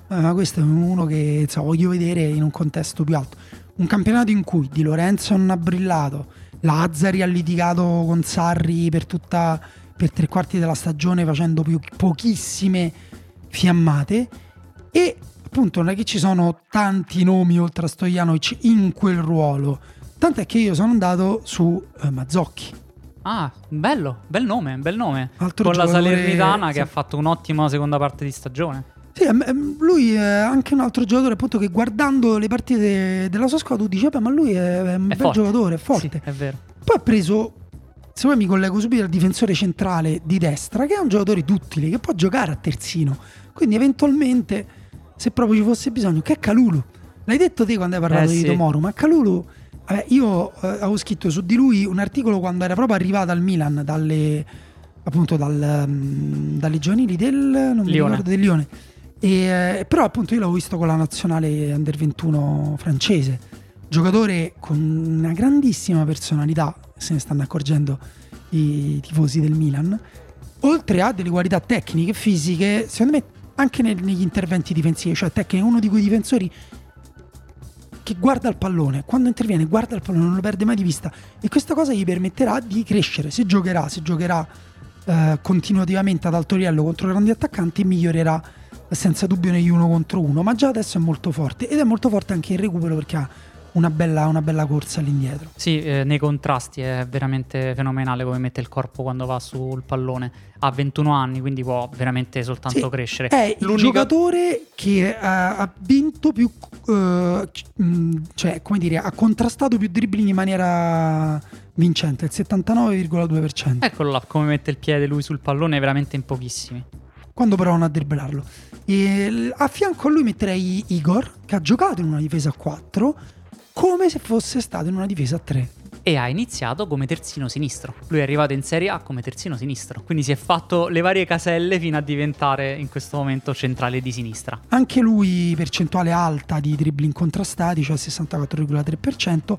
Vabbè, ma questo è uno che insomma, voglio vedere in un contesto più alto. Un campionato in cui Di Lorenzo non ha brillato, Lazzari ha litigato con Sarri per tutta per tre quarti della stagione facendo più, pochissime fiammate e appunto non è che ci sono tanti nomi oltre a Stojanovic in quel ruolo tant'è che io sono andato su eh, Mazzocchi Ah, bello, bel nome, bel nome. Altro Con la Salernitana che sì. ha fatto un'ottima seconda parte di stagione. Sì, ehm, lui è anche un altro giocatore appunto che guardando le partite della sua squadra tu dici vabbè ma lui è, è un È bel forte. giocatore, è forte Sì, è vero. Poi ha preso, se vuoi mi collego subito al difensore centrale di destra, che è un giocatore duttile, che può giocare a terzino. Quindi eventualmente, se proprio ci fosse bisogno, che è Calulu. L'hai detto te quando hai parlato Eh, di sì. Tomoru, ma Calulu, vabbè, io eh, avevo scritto su di lui un articolo quando era proprio arrivato al Milan, dalle, appunto dal, mm, dalle giovanili del, non mi Lione. ricordo, del Lione. E, eh, però appunto io l'avevo visto con la nazionale under 21 francese giocatore con una grandissima personalità, se ne stanno accorgendo i tifosi del Milan, oltre a delle qualità tecniche e fisiche, secondo me anche nel- negli interventi difensivi, cioè tecniche, uno di quei difensori che guarda il pallone, quando interviene guarda il pallone, non lo perde mai di vista. E questa cosa gli permetterà di crescere, se giocherà, se giocherà eh, continuativamente ad alto livello contro grandi attaccanti migliorerà senza dubbio negli uno contro uno, ma già adesso è molto forte ed è molto forte anche in recupero perché ha una bella, una bella corsa all'indietro. Sì, eh, nei contrasti è veramente fenomenale come mette il corpo quando va sul pallone. Ha 21 anni, quindi può veramente soltanto Sì, crescere. È il L'unica- giocatore che ha, ha vinto più, eh, cioè come dire, ha contrastato più dribbling in maniera vincente, il 79,2%. Eccolo là, come mette il piede lui sul pallone, veramente in pochissimi. quando provano a dribblarlo. E a fianco a lui metterei Igor, che ha giocato in una difesa a 4, come se fosse stato in una difesa a 3. E ha iniziato come terzino sinistro. Lui è arrivato in Serie A come terzino sinistro. Quindi si è fatto le varie caselle fino a diventare in questo momento centrale di sinistra. Anche lui percentuale alta di dribbling contrastati, cioè 64,3%.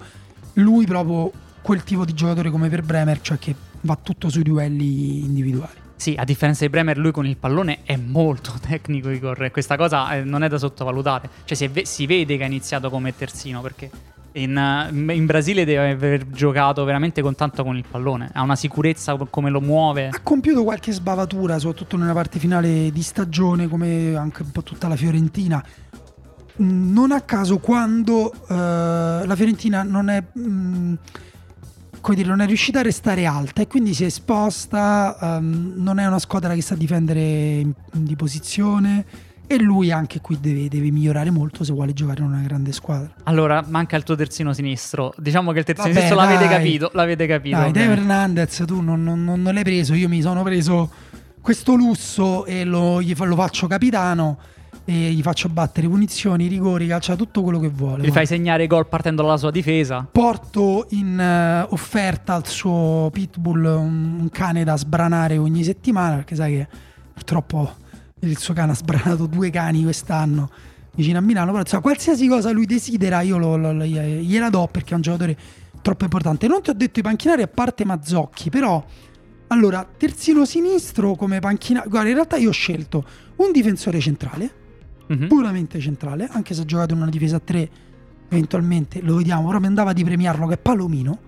Lui proprio quel tipo di giocatore come per Bremer, cioè che va tutto sui duelli individuali. Sì, a differenza di Bremer, lui con il pallone è molto tecnico Igor. E questa cosa eh, non è da sottovalutare. Cioè, si, ve- si vede che ha iniziato come terzino perché in, eh, in Brasile deve aver giocato veramente con tanto con il pallone. Ha una sicurezza co- come lo muove. Ha compiuto qualche sbavatura, soprattutto nella parte finale di stagione, come anche un po' tutta la Fiorentina. Mm, Non a caso, quando eh, la Fiorentina non è, mm, come dire, non è riuscita a restare alta e quindi si è esposta, ehm, non è una squadra che sa difendere di posizione. E lui anche qui deve, deve migliorare molto se vuole giocare in una grande squadra. Allora, manca il tuo terzino sinistro. Diciamo che il terzino Vabbè, sinistro l'avete dai. capito. L'avete capito. Dai, Dave. Hernandez, tu non, non- non- l'hai preso. Io mi sono preso questo lusso e lo, fa- lo faccio capitano. E gli faccio battere punizioni, rigori, calcia tutto quello che vuole. Gli fai segnare gol partendo dalla sua difesa. Porto in eh, offerta al suo pitbull un, un cane da sbranare ogni settimana. Perché sai che purtroppo il suo cane ha sbranato due cani quest'anno vicino a Milano. Però insomma, qualsiasi cosa lui desidera, io lo- lo- lo- gliela do perché è un giocatore troppo importante. Non ti ho detto i panchinari a parte Mazzocchi, però allora terzino sinistro come panchinario. Guarda, in realtà io ho scelto un difensore centrale Mhm. puramente centrale, anche se ha giocato in una difesa a 3, eventualmente lo vediamo, però mi andava di premiarlo che è Palomino,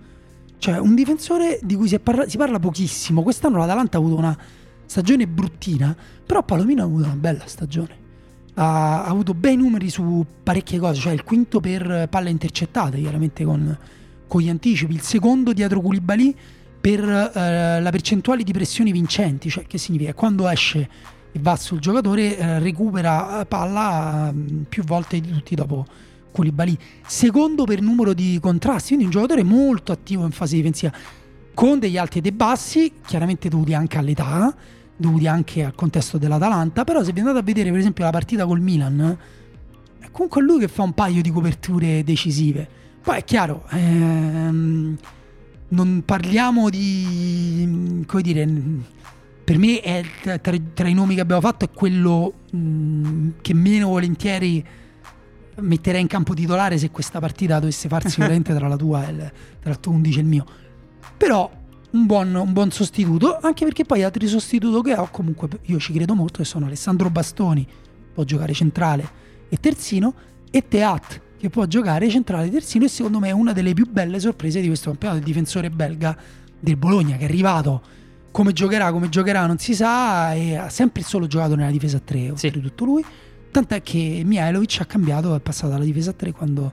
cioè un difensore di cui si, parla- si parla pochissimo. Quest'anno l'Atalanta ha avuto una stagione bruttina, però Palomino ha avuto una bella stagione. Ha, ha avuto bei numeri su parecchie cose, cioè il quinto per palle intercettate, chiaramente con, con gli anticipi, il secondo dietro Koulibaly per eh, la percentuale di pressioni vincenti, cioè che significa quando esce va sul giocatore eh, recupera eh, palla mm, più volte di tutti dopo Koulibaly. Secondo per numero di contrasti, quindi un giocatore molto attivo in fase difensiva, con degli alti e dei bassi, chiaramente dovuti anche all'età, dovuti anche al contesto dell'Atalanta, però se vi andate a vedere per esempio la partita col Milan, è comunque lui che fa un paio di coperture decisive. Poi è chiaro, ehm, non parliamo di, come dire, per me è, tra, tra i nomi che abbiamo fatto è quello mh, che meno volentieri metterei in campo titolare se questa partita dovesse farsi veramente tra la tua e il, tra il tuo 11 e il mio. Però un buon, un buon sostituto, anche perché poi altri sostituti che ho comunque io ci credo molto che sono Alessandro Bastoni, può giocare centrale e terzino, e Teat che può giocare centrale e terzino e secondo me è una delle più belle sorprese di questo campionato, il difensore belga del Bologna che è arrivato come giocherà, come giocherà non si sa e ha sempre solo giocato nella difesa a 3 Sì. oltretutto lui tant'è che Mihailovic ha cambiato è passato alla difesa a 3 quando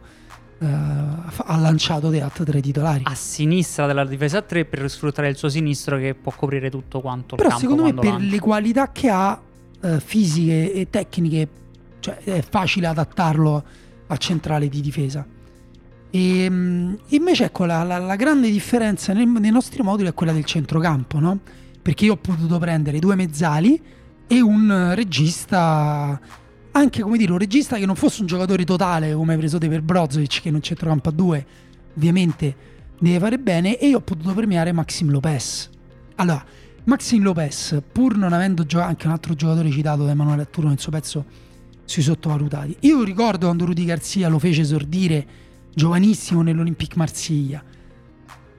eh, ha lanciato Teat tra i titolari A sinistra della difesa a 3 per sfruttare il suo sinistro che può coprire tutto quanto il però campo secondo me per lancia. le qualità che ha eh, fisiche e tecniche cioè, è facile adattarlo al centrale di difesa e mh, invece ecco la, la- la grande differenza nel- nei nostri moduli è quella del centrocampo no? perché io ho potuto prendere due mezzali e un eh, regista anche come dire un regista che non fosse un giocatore totale come hai preso te per Brozovic che in un centrocampo a due ovviamente deve fare bene e io ho potuto premiare Maxim Lopez allora Maxim Lopez pur non avendo giocato anche un altro giocatore citato da Emanuele Atturo nel suo pezzo sui sottovalutati io ricordo quando Rudy Garzia lo fece esordire giovanissimo nell'Olympique Marsiglia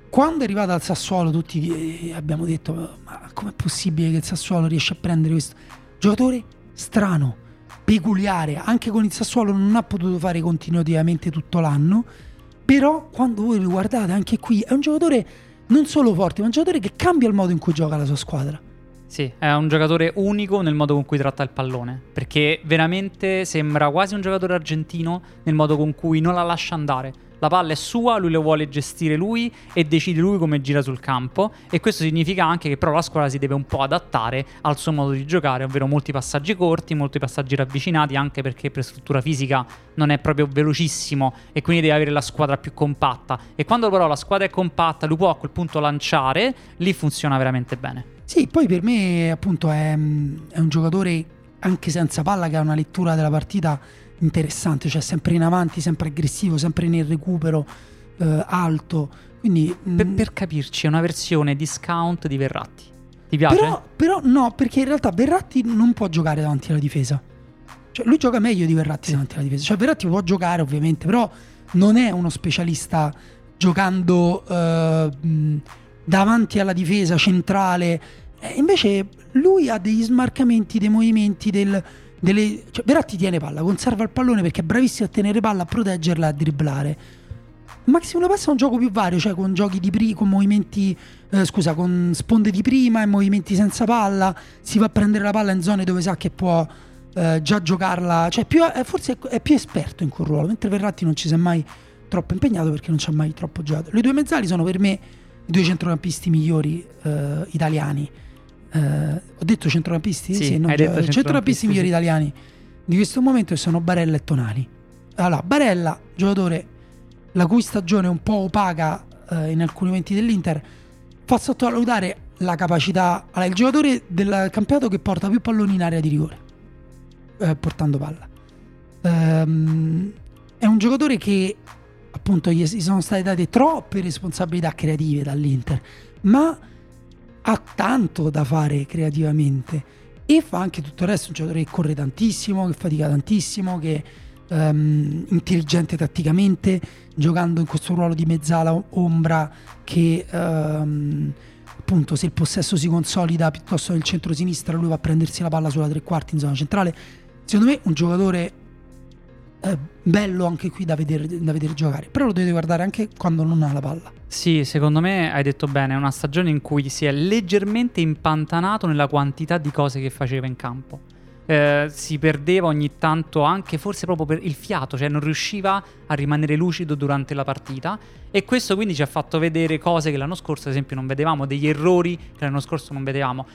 quando è arrivato al Sassuolo tutti eh, abbiamo detto ma com'è possibile che il Sassuolo riesce a prendere questo giocatore strano peculiare, anche con il Sassuolo non ha potuto fare continuativamente tutto l'anno, però quando voi lo guardate anche qui è un giocatore non solo forte, ma un giocatore che cambia il modo in cui gioca la sua squadra. Sì, è un giocatore unico nel modo con cui tratta il pallone, perché veramente sembra quasi un giocatore argentino nel modo con cui non la lascia andare la palla è sua, lui lo vuole gestire lui e decide lui come gira sul campo e questo significa anche che però la squadra si deve un po' adattare al suo modo di giocare, ovvero molti passaggi corti, molti passaggi ravvicinati, anche perché per struttura fisica non è proprio velocissimo e quindi deve avere la squadra più compatta e quando però la squadra è compatta lui può a quel punto lanciare, lì funziona veramente bene. Sì, poi per me appunto è, è un giocatore anche senza palla che ha una lettura della partita interessante, cioè sempre in avanti, sempre aggressivo, sempre nel recupero eh, alto. Quindi, per, mm, per, capirci, è una versione discount di Verratti. Ti piace? Però, però, no, perché in realtà Verratti non può giocare davanti alla difesa. Cioè, lui gioca meglio di Verratti davanti alla difesa. Cioè, Verratti può giocare ovviamente, però non è uno specialista giocando eh, davanti alla difesa centrale. Eh, invece lui ha degli smarcamenti, dei movimenti del delle, cioè, Verratti tiene palla, conserva il pallone perché è bravissimo a tenere palla, a proteggerla, a dribblare. Maximo Lopez è un gioco più vario, cioè con giochi di prima, con movimenti, eh, scusa, con sponde di prima e movimenti senza palla. Si va a prendere la palla in zone dove sa che può eh, già giocarla, cioè più, eh, forse è, è, più esperto in quel ruolo, mentre Verratti non ci si è mai troppo impegnato perché non ci ha mai troppo giocato. Le due mezzali sono per me due centrocampisti migliori eh, italiani eh, ho detto centrocampisti? Sì, sì non hai detto centrocampisti migliori italiani di questo momento sono Barella e Tonali. Allora, Barella, giocatore la cui stagione è un po' opaca eh, in alcuni momenti dell'Inter, fa sottovalutare la capacità. Allora, il giocatore del campionato che porta più palloni in area di rigore, eh, portando palla. Ehm, è un giocatore che appunto gli sono state date troppe responsabilità creative dall'Inter, ma ha tanto da fare creativamente e fa anche tutto il resto, un giocatore che corre tantissimo, che fatica tantissimo, che è um, intelligente tatticamente, giocando in questo ruolo di mezzala ombra che um, appunto se il possesso si consolida piuttosto nel centro-sinistra lui va a prendersi la palla sulla tre quarti in zona centrale. Secondo me un giocatore eh, bello anche qui da vedere, da vedere giocare, però lo dovete guardare anche quando non ha la palla. Sì, secondo me hai detto bene, è una stagione in cui si è leggermente impantanato nella quantità di cose che faceva in campo. Eh, si perdeva ogni tanto anche forse proprio per il fiato, cioè non riusciva a rimanere lucido durante la partita e questo quindi ci ha fatto vedere cose che l'anno scorso ad esempio non vedevamo, degli errori che l'anno scorso non vedevamo.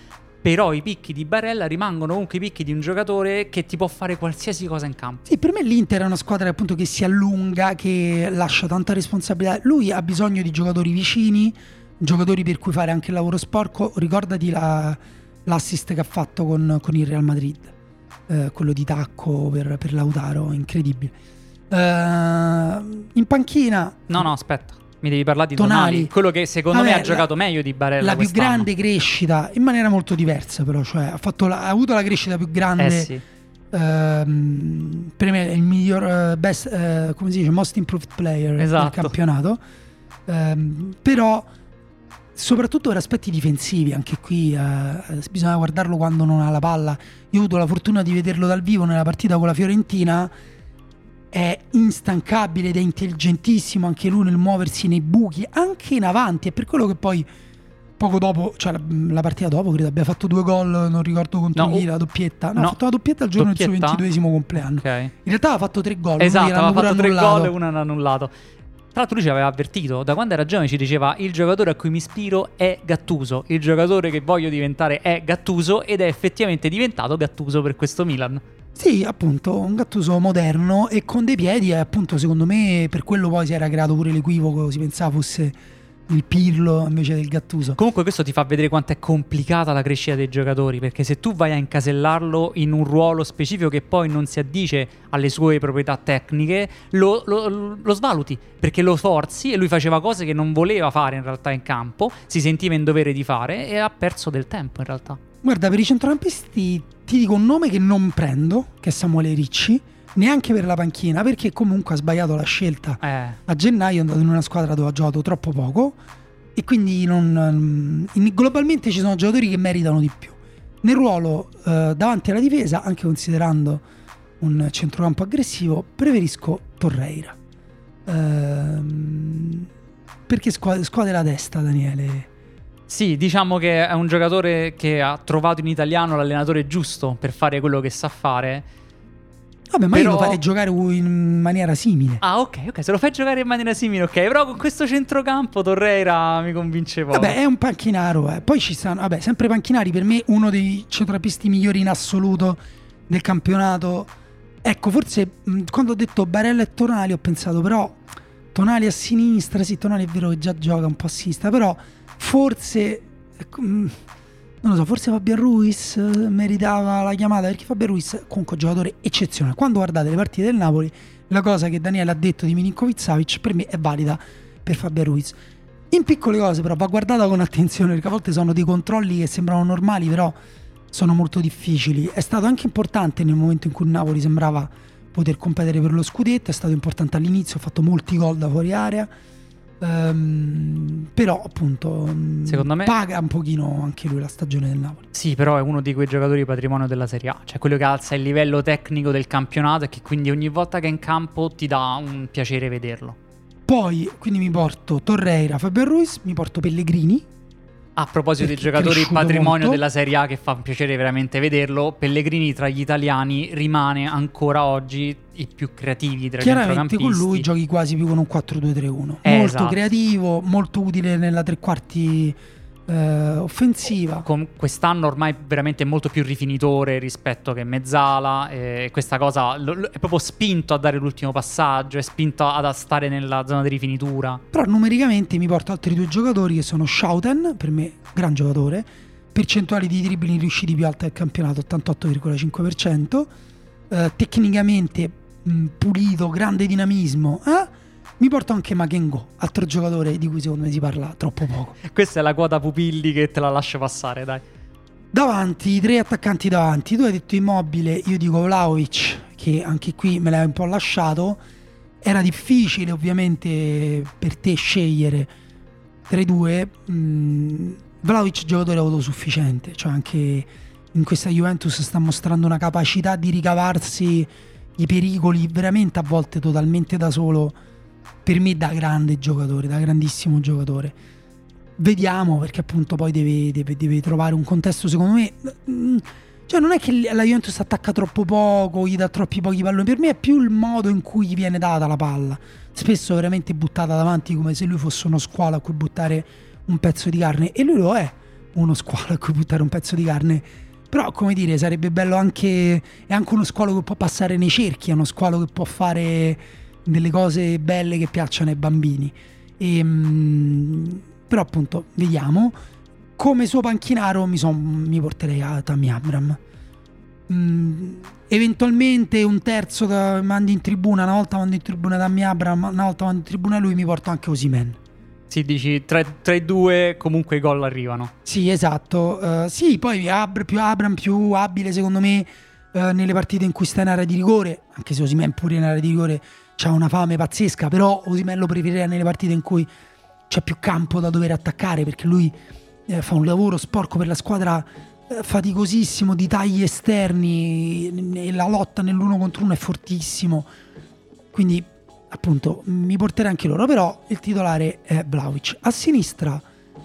Però i picchi di Barella rimangono comunque i picchi di un giocatore che ti può fare qualsiasi cosa in campo. Sì, per me l'Inter è una squadra appunto che si allunga, che lascia tanta responsabilità. Lui ha bisogno di giocatori vicini, giocatori per cui fare anche il lavoro sporco. Ricordati la, l'assist che ha fatto con, con il Real Madrid, eh, quello di tacco per, per Lautaro, incredibile. Eh, in panchina... No, no, aspetta. Mi devi parlare di Tonali, Tonali quello che secondo Vabbè, me ha giocato meglio di Barella. La più grande crescita, in maniera molto diversa, però, cioè ha, la, ha avuto la crescita più grande. Eh sì. ehm, per me è il miglior uh, best, uh, come si dice, most improved player esatto. del campionato. Ehm, però soprattutto per aspetti difensivi, anche qui eh, bisogna guardarlo quando non ha la palla. Io ho avuto la fortuna di vederlo dal vivo nella partita con la Fiorentina è instancabile ed è intelligentissimo anche lui nel muoversi nei buchi, anche in avanti. È per quello che poi poco dopo, cioè la, la partita dopo, credo abbia fatto due gol, non ricordo contro no, chi, la doppietta. No, no, ha fatto la doppietta il giorno doppietta? del suo ventiduesimo compleanno. Okay. In realtà aveva fatto tre gol. Esatto, aveva fatto tre gol e uno hanno annullato. Tra l'altro lui ci aveva avvertito, da quando era giovane ci diceva il giocatore a cui mi ispiro è Gattuso, il giocatore che voglio diventare è Gattuso ed è effettivamente diventato Gattuso per questo Milan. Sì, appunto, un Gattuso moderno e con dei piedi appunto secondo me per quello poi si era creato pure l'equivoco, si pensava fosse il Pirlo invece del Gattuso. Comunque questo ti fa vedere quanto è complicata la crescita dei giocatori, perché se tu vai a incasellarlo in un ruolo specifico che poi non si addice alle sue proprietà tecniche, lo, lo, lo svaluti, perché lo forzi e lui faceva cose che non voleva fare in realtà in campo, si sentiva in dovere di fare e ha perso del tempo in realtà. Guarda, per i centrocampisti ti dico un nome che non prendo, che è Samuele Ricci, neanche per la panchina, perché comunque ha sbagliato la scelta. Eh. A gennaio è andato in una squadra dove ha giocato troppo poco e quindi non, in, globalmente ci sono giocatori che meritano di più. Nel ruolo eh, davanti alla difesa, anche considerando un centrocampo aggressivo, preferisco Torreira. Ehm, perché scuote, scuote la testa, Daniele? Sì, diciamo che è un giocatore che ha trovato in italiano l'allenatore giusto per fare quello che sa fare. Vabbè, ma Però- io lo farei giocare in maniera simile. Ah, ok, ok, se lo fai giocare in maniera simile, ok. Però con questo centrocampo Torreira mi convince poco. Vabbè, è un panchinaro. eh. Poi ci stanno, vabbè, sempre panchinari. Per me, uno dei centrocampisti migliori in assoluto del campionato. Ecco, forse mh, quando ho detto Barella e Tonali, ho pensato, però, Tonali a sinistra. Sì, Tonali è vero che già gioca un po' a sinistra, però forse. ecco, mh, non lo so, forse Fabian Ruiz eh, meritava la chiamata perché Fabian Ruiz comunque è un giocatore eccezionale. Quando guardate le partite del Napoli, la cosa che Daniele ha detto di Milinkovic Savic per me è valida per Fabian Ruiz. In piccole cose però va guardata con attenzione perché a volte sono dei controlli che sembrano normali però sono molto difficili. È stato anche importante nel momento in cui Napoli sembrava poter competere per lo scudetto, è stato importante all'inizio, ha fatto molti gol da fuori area. Ehm, però appunto mm, Secondo me- paga un pochino anche lui la stagione del Napoli. Sì, però è uno di quei giocatori patrimonio della Serie A, cioè quello che alza il livello tecnico del campionato e che quindi ogni volta che è in campo ti dà un piacere vederlo. Poi quindi mi porto Torreira, Fabian Ruiz, mi porto Pellegrini. A proposito dei giocatori patrimonio molto. della Serie A che fa piacere veramente vederlo, Pellegrini tra gli italiani rimane ancora oggi i più creativi tra i Chiaramente con lui giochi quasi più con un 4-2-3-1. Eh, molto esatto. creativo, molto utile nella tre quarti eh, offensiva. Con quest'anno ormai veramente molto più rifinitore rispetto che Mezzala. E questa cosa lo- lo- è proprio spinto a dare l'ultimo passaggio, è spinto ad stare nella zona di rifinitura. Però numericamente mi porto altri due giocatori che sono Schouten, per me gran giocatore, percentuali di dribbling riusciti più alte del campionato, 88,5%, eh, tecnicamente mh, pulito, grande dinamismo. eh? Mi porto anche Makengo, altro giocatore di cui secondo me si parla troppo poco. Questa è la quota pupilli che te la lascio passare, dai. Davanti, i tre attaccanti davanti. Tu hai detto immobile, io dico Vlaovic, che anche qui me l'hai un po' lasciato. Era difficile ovviamente per te scegliere tra i due. Mm, Vlaovic giocatore autosufficiente, cioè anche in questa Juventus sta mostrando una capacità di ricavarsi i pericoli veramente a volte totalmente da solo. Per me da grande giocatore, da grandissimo giocatore. Vediamo perché appunto poi deve, deve- deve trovare un contesto secondo me... mm, Cioè non è che la Juventus attacca troppo poco, gli dà troppi pochi palloni, per me è più il modo in cui gli viene data la palla. Spesso veramente buttata davanti come se lui fosse uno squalo a cui buttare un pezzo di carne. E lui lo è, uno squalo a cui buttare un pezzo di carne. Però, come dire, sarebbe bello anche... È anche uno squalo che può passare nei cerchi, è uno squalo che può fare delle cose belle che piacciono ai bambini. E, mm, però appunto, vediamo. Come suo panchinaro mi, son- mi porterei a Tammy Abram. Mm, eventualmente un terzo da mandi in tribuna, una volta mando in tribuna Tammy Abram, una volta mando in tribuna lui, mi porto anche Osimen. Sì, dici tra, tra i due comunque i gol arrivano. Sì, esatto. Eh, sì, poi Abr- più Abram più abile secondo me eh, nelle partite in cui sta in area di rigore, anche se Osimen pure in area di rigore ha una fame pazzesca, però Osimen lo preferirei nelle partite in cui c'è più campo da dover attaccare perché lui eh, fa un lavoro sporco per la squadra eh, faticosissimo di tagli esterni e la lotta nell'uno contro uno è fortissimo. Quindi appunto mi porterei anche loro, però il titolare è Vlaovic. A sinistra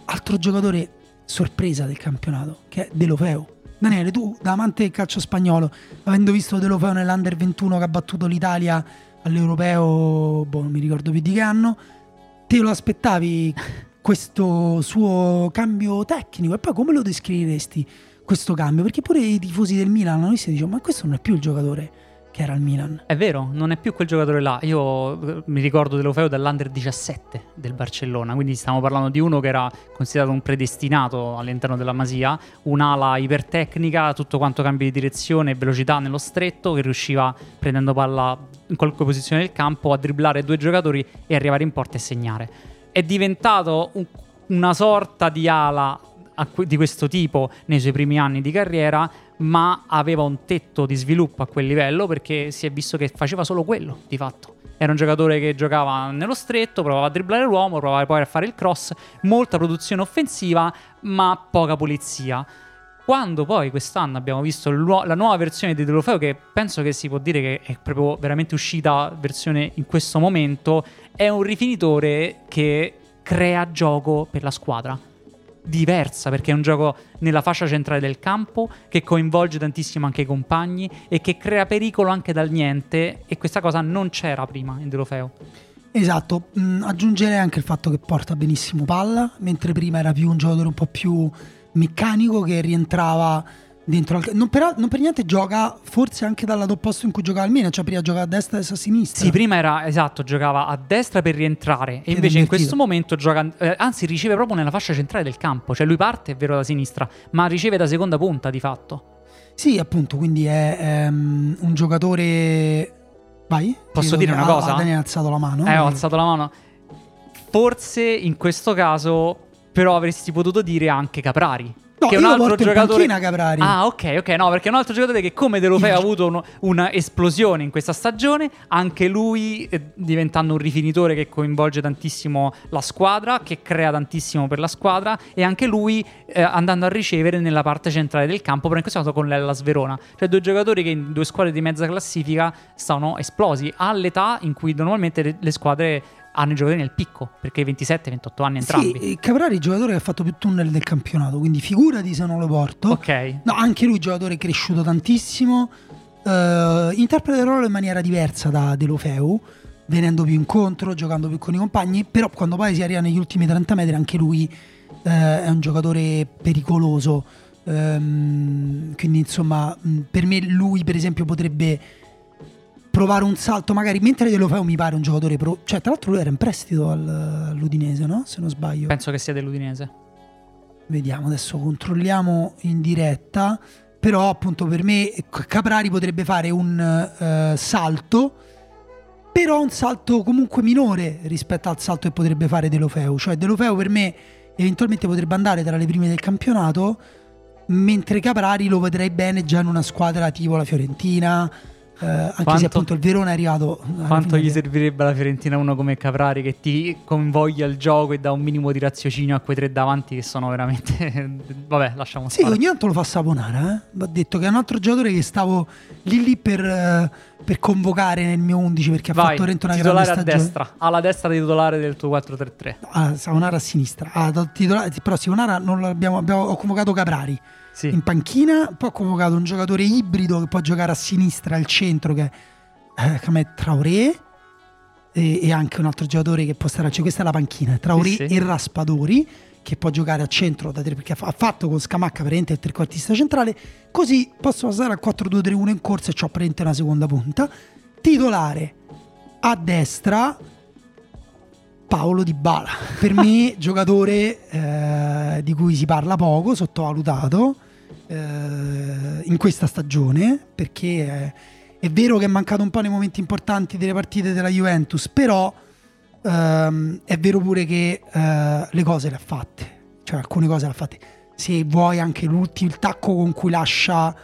altro giocatore sorpresa del campionato che è Delofeu. Daniele, tu da amante del calcio spagnolo, avendo visto Delofeu nell'Under 21 che ha battuto l'Italia all'Europeo, boh, non mi ricordo più di che anno, te lo aspettavi questo suo cambio tecnico e poi come lo descriveresti questo cambio? Perché pure i tifosi del Milan hanno visto e dicono ma questo non è più il giocatore che era al Milan. È vero, non è più quel giocatore là. Io eh, mi ricordo dell'Ofeo dall'Under 17 del Barcellona, quindi stiamo parlando di uno che era considerato un predestinato all'interno della Masia, un'ala ipertecnica, tutto quanto cambio di direzione e velocità nello stretto, che riusciva prendendo palla in qualunque posizione del campo a dribblare due giocatori e arrivare in porta e segnare. È diventato un- una sorta di ala di questo tipo nei suoi primi anni di carriera, ma aveva un tetto di sviluppo a quel livello perché si è visto che faceva solo quello, di fatto. Era un giocatore che giocava nello stretto, provava a dribblare l'uomo, provava poi a fare il cross, molta produzione offensiva, ma poca pulizia. Quando poi quest'anno abbiamo visto la nuova versione di Delofeo, che penso che si può dire che è proprio veramente uscita versione in questo momento, è un rifinitore che crea gioco per la squadra diversa perché è un gioco nella fascia centrale del campo che coinvolge tantissimo anche i compagni e che crea pericolo anche dal niente e questa cosa non c'era prima in Delofeo. Esatto, mm, aggiungerei anche il fatto che porta benissimo palla, mentre prima era più un giocatore un po' più meccanico che rientrava dentro al... non, per, non per niente gioca forse anche dal lato opposto in cui giocava Milan, cioè prima giocava a destra e a sinistra. Sì, prima era esatto, giocava a destra per rientrare e invece in questo momento gioca eh, anzi riceve proprio nella fascia centrale del campo, cioè lui parte è vero da sinistra, ma riceve da seconda punta di fatto. Sì, appunto, quindi è, è um, un giocatore Vai. Posso dire una cosa? Ha alzato la mano. Eh, ho alzato la mano. Forse in questo caso però avresti potuto dire anche Caprari. No, che è un altro giocatore. Caprari. Ah, ok, ok. No, perché è un altro giocatore che, come De Lofeo, ha avuto un, una esplosione in questa stagione. Anche lui eh, diventando un rifinitore che coinvolge tantissimo la squadra, che crea tantissimo per la squadra. E anche lui eh, andando a ricevere nella parte centrale del campo. Però in questo caso con l'Ellas Verona. Cioè, due giocatori che in due squadre di mezza classifica stanno esplosi all'età in cui normalmente le, le squadre hanno i giocatori nel picco, perché 27-28 anni entrambi. Sì, Caprari è il giocatore che ha fatto più tunnel del campionato, quindi figurati se non lo porto. Ok. No, anche lui giocatore cresciuto tantissimo, uh, interpreta il ruolo in maniera diversa da Delofeu, venendo più incontro, giocando più con i compagni, però quando poi si arriva negli ultimi 30 metri anche lui uh, è un giocatore pericoloso. Um, quindi insomma, per me lui per esempio potrebbe provare un salto, magari mentre De Lofeo mi pare un giocatore pro. Cioè, tra l'altro lui era in prestito al, all'Udinese, no? Se non sbaglio. Penso che sia dell'Udinese. Vediamo, adesso controlliamo in diretta. Però, appunto, per me Caprari potrebbe fare un uh, salto. Però un salto comunque minore rispetto al salto che potrebbe fare De Lofeo. Cioè, De Lofeo per me eventualmente potrebbe andare tra le prime del campionato. Mentre Caprari lo vedrei bene già in una squadra tipo la Fiorentina eh, anche quanto, se appunto il Verona è arrivato. Quanto gli servirebbe alla Fiorentina uno come Caprari che ti convoglia il gioco e dà un minimo di raziocinio a quei tre davanti che sono veramente. Vabbè, lasciamo stare. Sì, ogni tanto lo fa Saponara. Eh? Va detto che è un altro giocatore che stavo lì lì per, uh, per convocare nel mio 11 perché Vai, ha fatto Rento una grande stagione. a destra, alla destra di titolare del tuo 4-3-3. Ah, Saponara a sinistra. Ah, titolare, però Saponara non l'abbiamo abbiamo, ho convocato Caprari sì. in panchina. Poi ho convocato un giocatore ibrido che può giocare a sinistra al centro, che è eh, Traoré. E, e, anche un altro giocatore che può stare al centro. Questa è la panchina: Traoré sì, sì. e Raspadori, che può giocare a centro da tre, perché ha fatto con Scamacca praticamente il trequartista centrale. Così posso passare al 4-2-3-1 in corsa e ho praticamente una seconda punta. Titolare a destra Paolo Di Bala. Per me, giocatore eh, di cui si parla poco, sottovalutato eh, in questa stagione perché è, è, vero che è mancato un po' nei momenti importanti delle partite della Juventus, però ehm, è vero pure che eh, le cose le ha fatte, cioè alcune cose le ha fatte. Se vuoi anche l'ultimo il tacco con cui lascia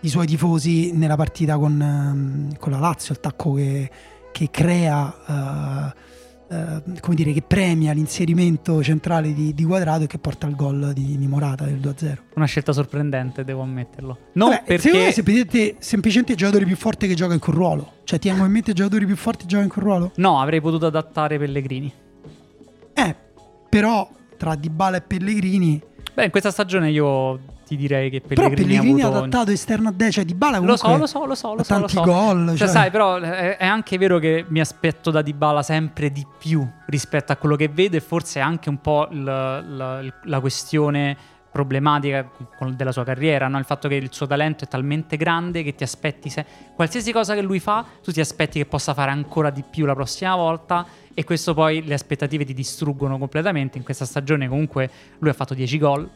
i suoi tifosi nella partita con, ehm, con la Lazio, il tacco che, che crea eh, eh, come dire, che premia l'inserimento centrale di, di, Quadrato e che porta al gol di, di Morata del 2-0. Una scelta sorprendente, devo ammetterlo. Non Vabbè, perché... Me semplicemente, semplicemente il giocatore più forte che gioca in quel ruolo. Cioè, ti hanno in mente i giocatori più forti che giocano in quel ruolo? No, avrei potuto adattare Pellegrini. Eh, però tra Dybala e Pellegrini... Beh, in questa stagione io ti direi che Pellegrini, però Pellegrini ha adattato esterno a destra cioè di Bala lo so lo so lo so lo so tanti lo so. gol cioè, cioè, sai però è, è, anche vero che mi aspetto da Dybala sempre di più rispetto a quello che vedo e forse è anche un po' l, l, la questione problematica della sua carriera, no? il fatto che il suo talento è talmente grande che ti aspetti se qualsiasi cosa che lui fa, tu ti aspetti che possa fare ancora di più la prossima volta e questo poi le aspettative ti distruggono completamente. In questa stagione comunque lui ha fatto 10 gol,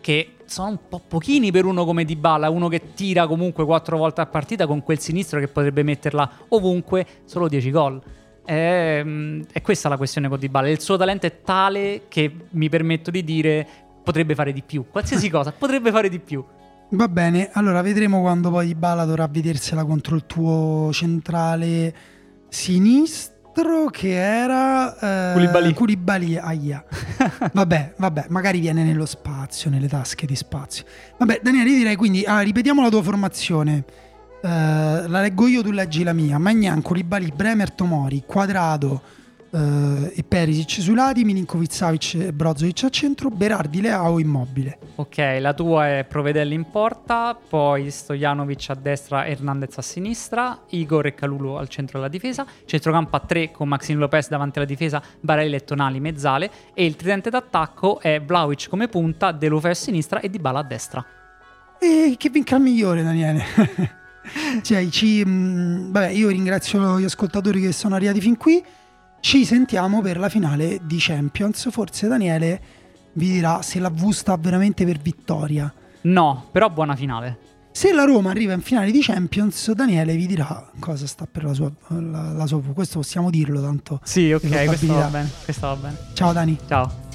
che sono un po' pochini per uno come Dybala, uno che tira comunque quattro volte a partita con quel sinistro che potrebbe metterla ovunque, solo 10 gol. È, mm, è, questa la questione con Dybala. Il suo talento è tale che mi permetto di dire potrebbe fare di più. Qualsiasi cosa, potrebbe fare di più. Va bene, allora vedremo quando poi Dybala dovrà vedersela contro il tuo centrale sinistro altro che era... Eh, Koulibaly. Koulibaly, aia. vabbè, vabbè, magari viene nello spazio, nelle tasche di spazio. Vabbè, Daniele, io direi quindi, ah, ripetiamo la tua formazione. Eh, la leggo io, tu leggi la mia. Magnan, Koulibaly, Bremer, Tomori, Quadrado eh, e Perisic sui lati, Milinkovic, Savic e Brozovic a centro, Berardi, Leao, Immobile. Ok, la tua è Provedelli in porta, poi Stojanovic a destra, Hernandez a sinistra, Igor e Calulu al centro della difesa, centrocampo a 3 con Maxine Lopez davanti alla difesa, Barelli e Tonali mezzale e il tridente d'attacco è Vlaovic come punta, De Lufe a sinistra e Dybala a destra. E che vinca il migliore, Daniele. cioè, ci, mh, vabbè, io ringrazio gli ascoltatori che sono arrivati fin qui. Ci sentiamo per la finale di Champions. Forse Daniele vi dirà se la V sta veramente per vittoria. No, però buona finale. Se la Roma arriva in finale di Champions, Daniele vi dirà cosa sta per la sua, la, la sua V. Questo possiamo dirlo tanto. Sì, ok, questo va bene. Questo va bene. Ciao Dani. Ciao.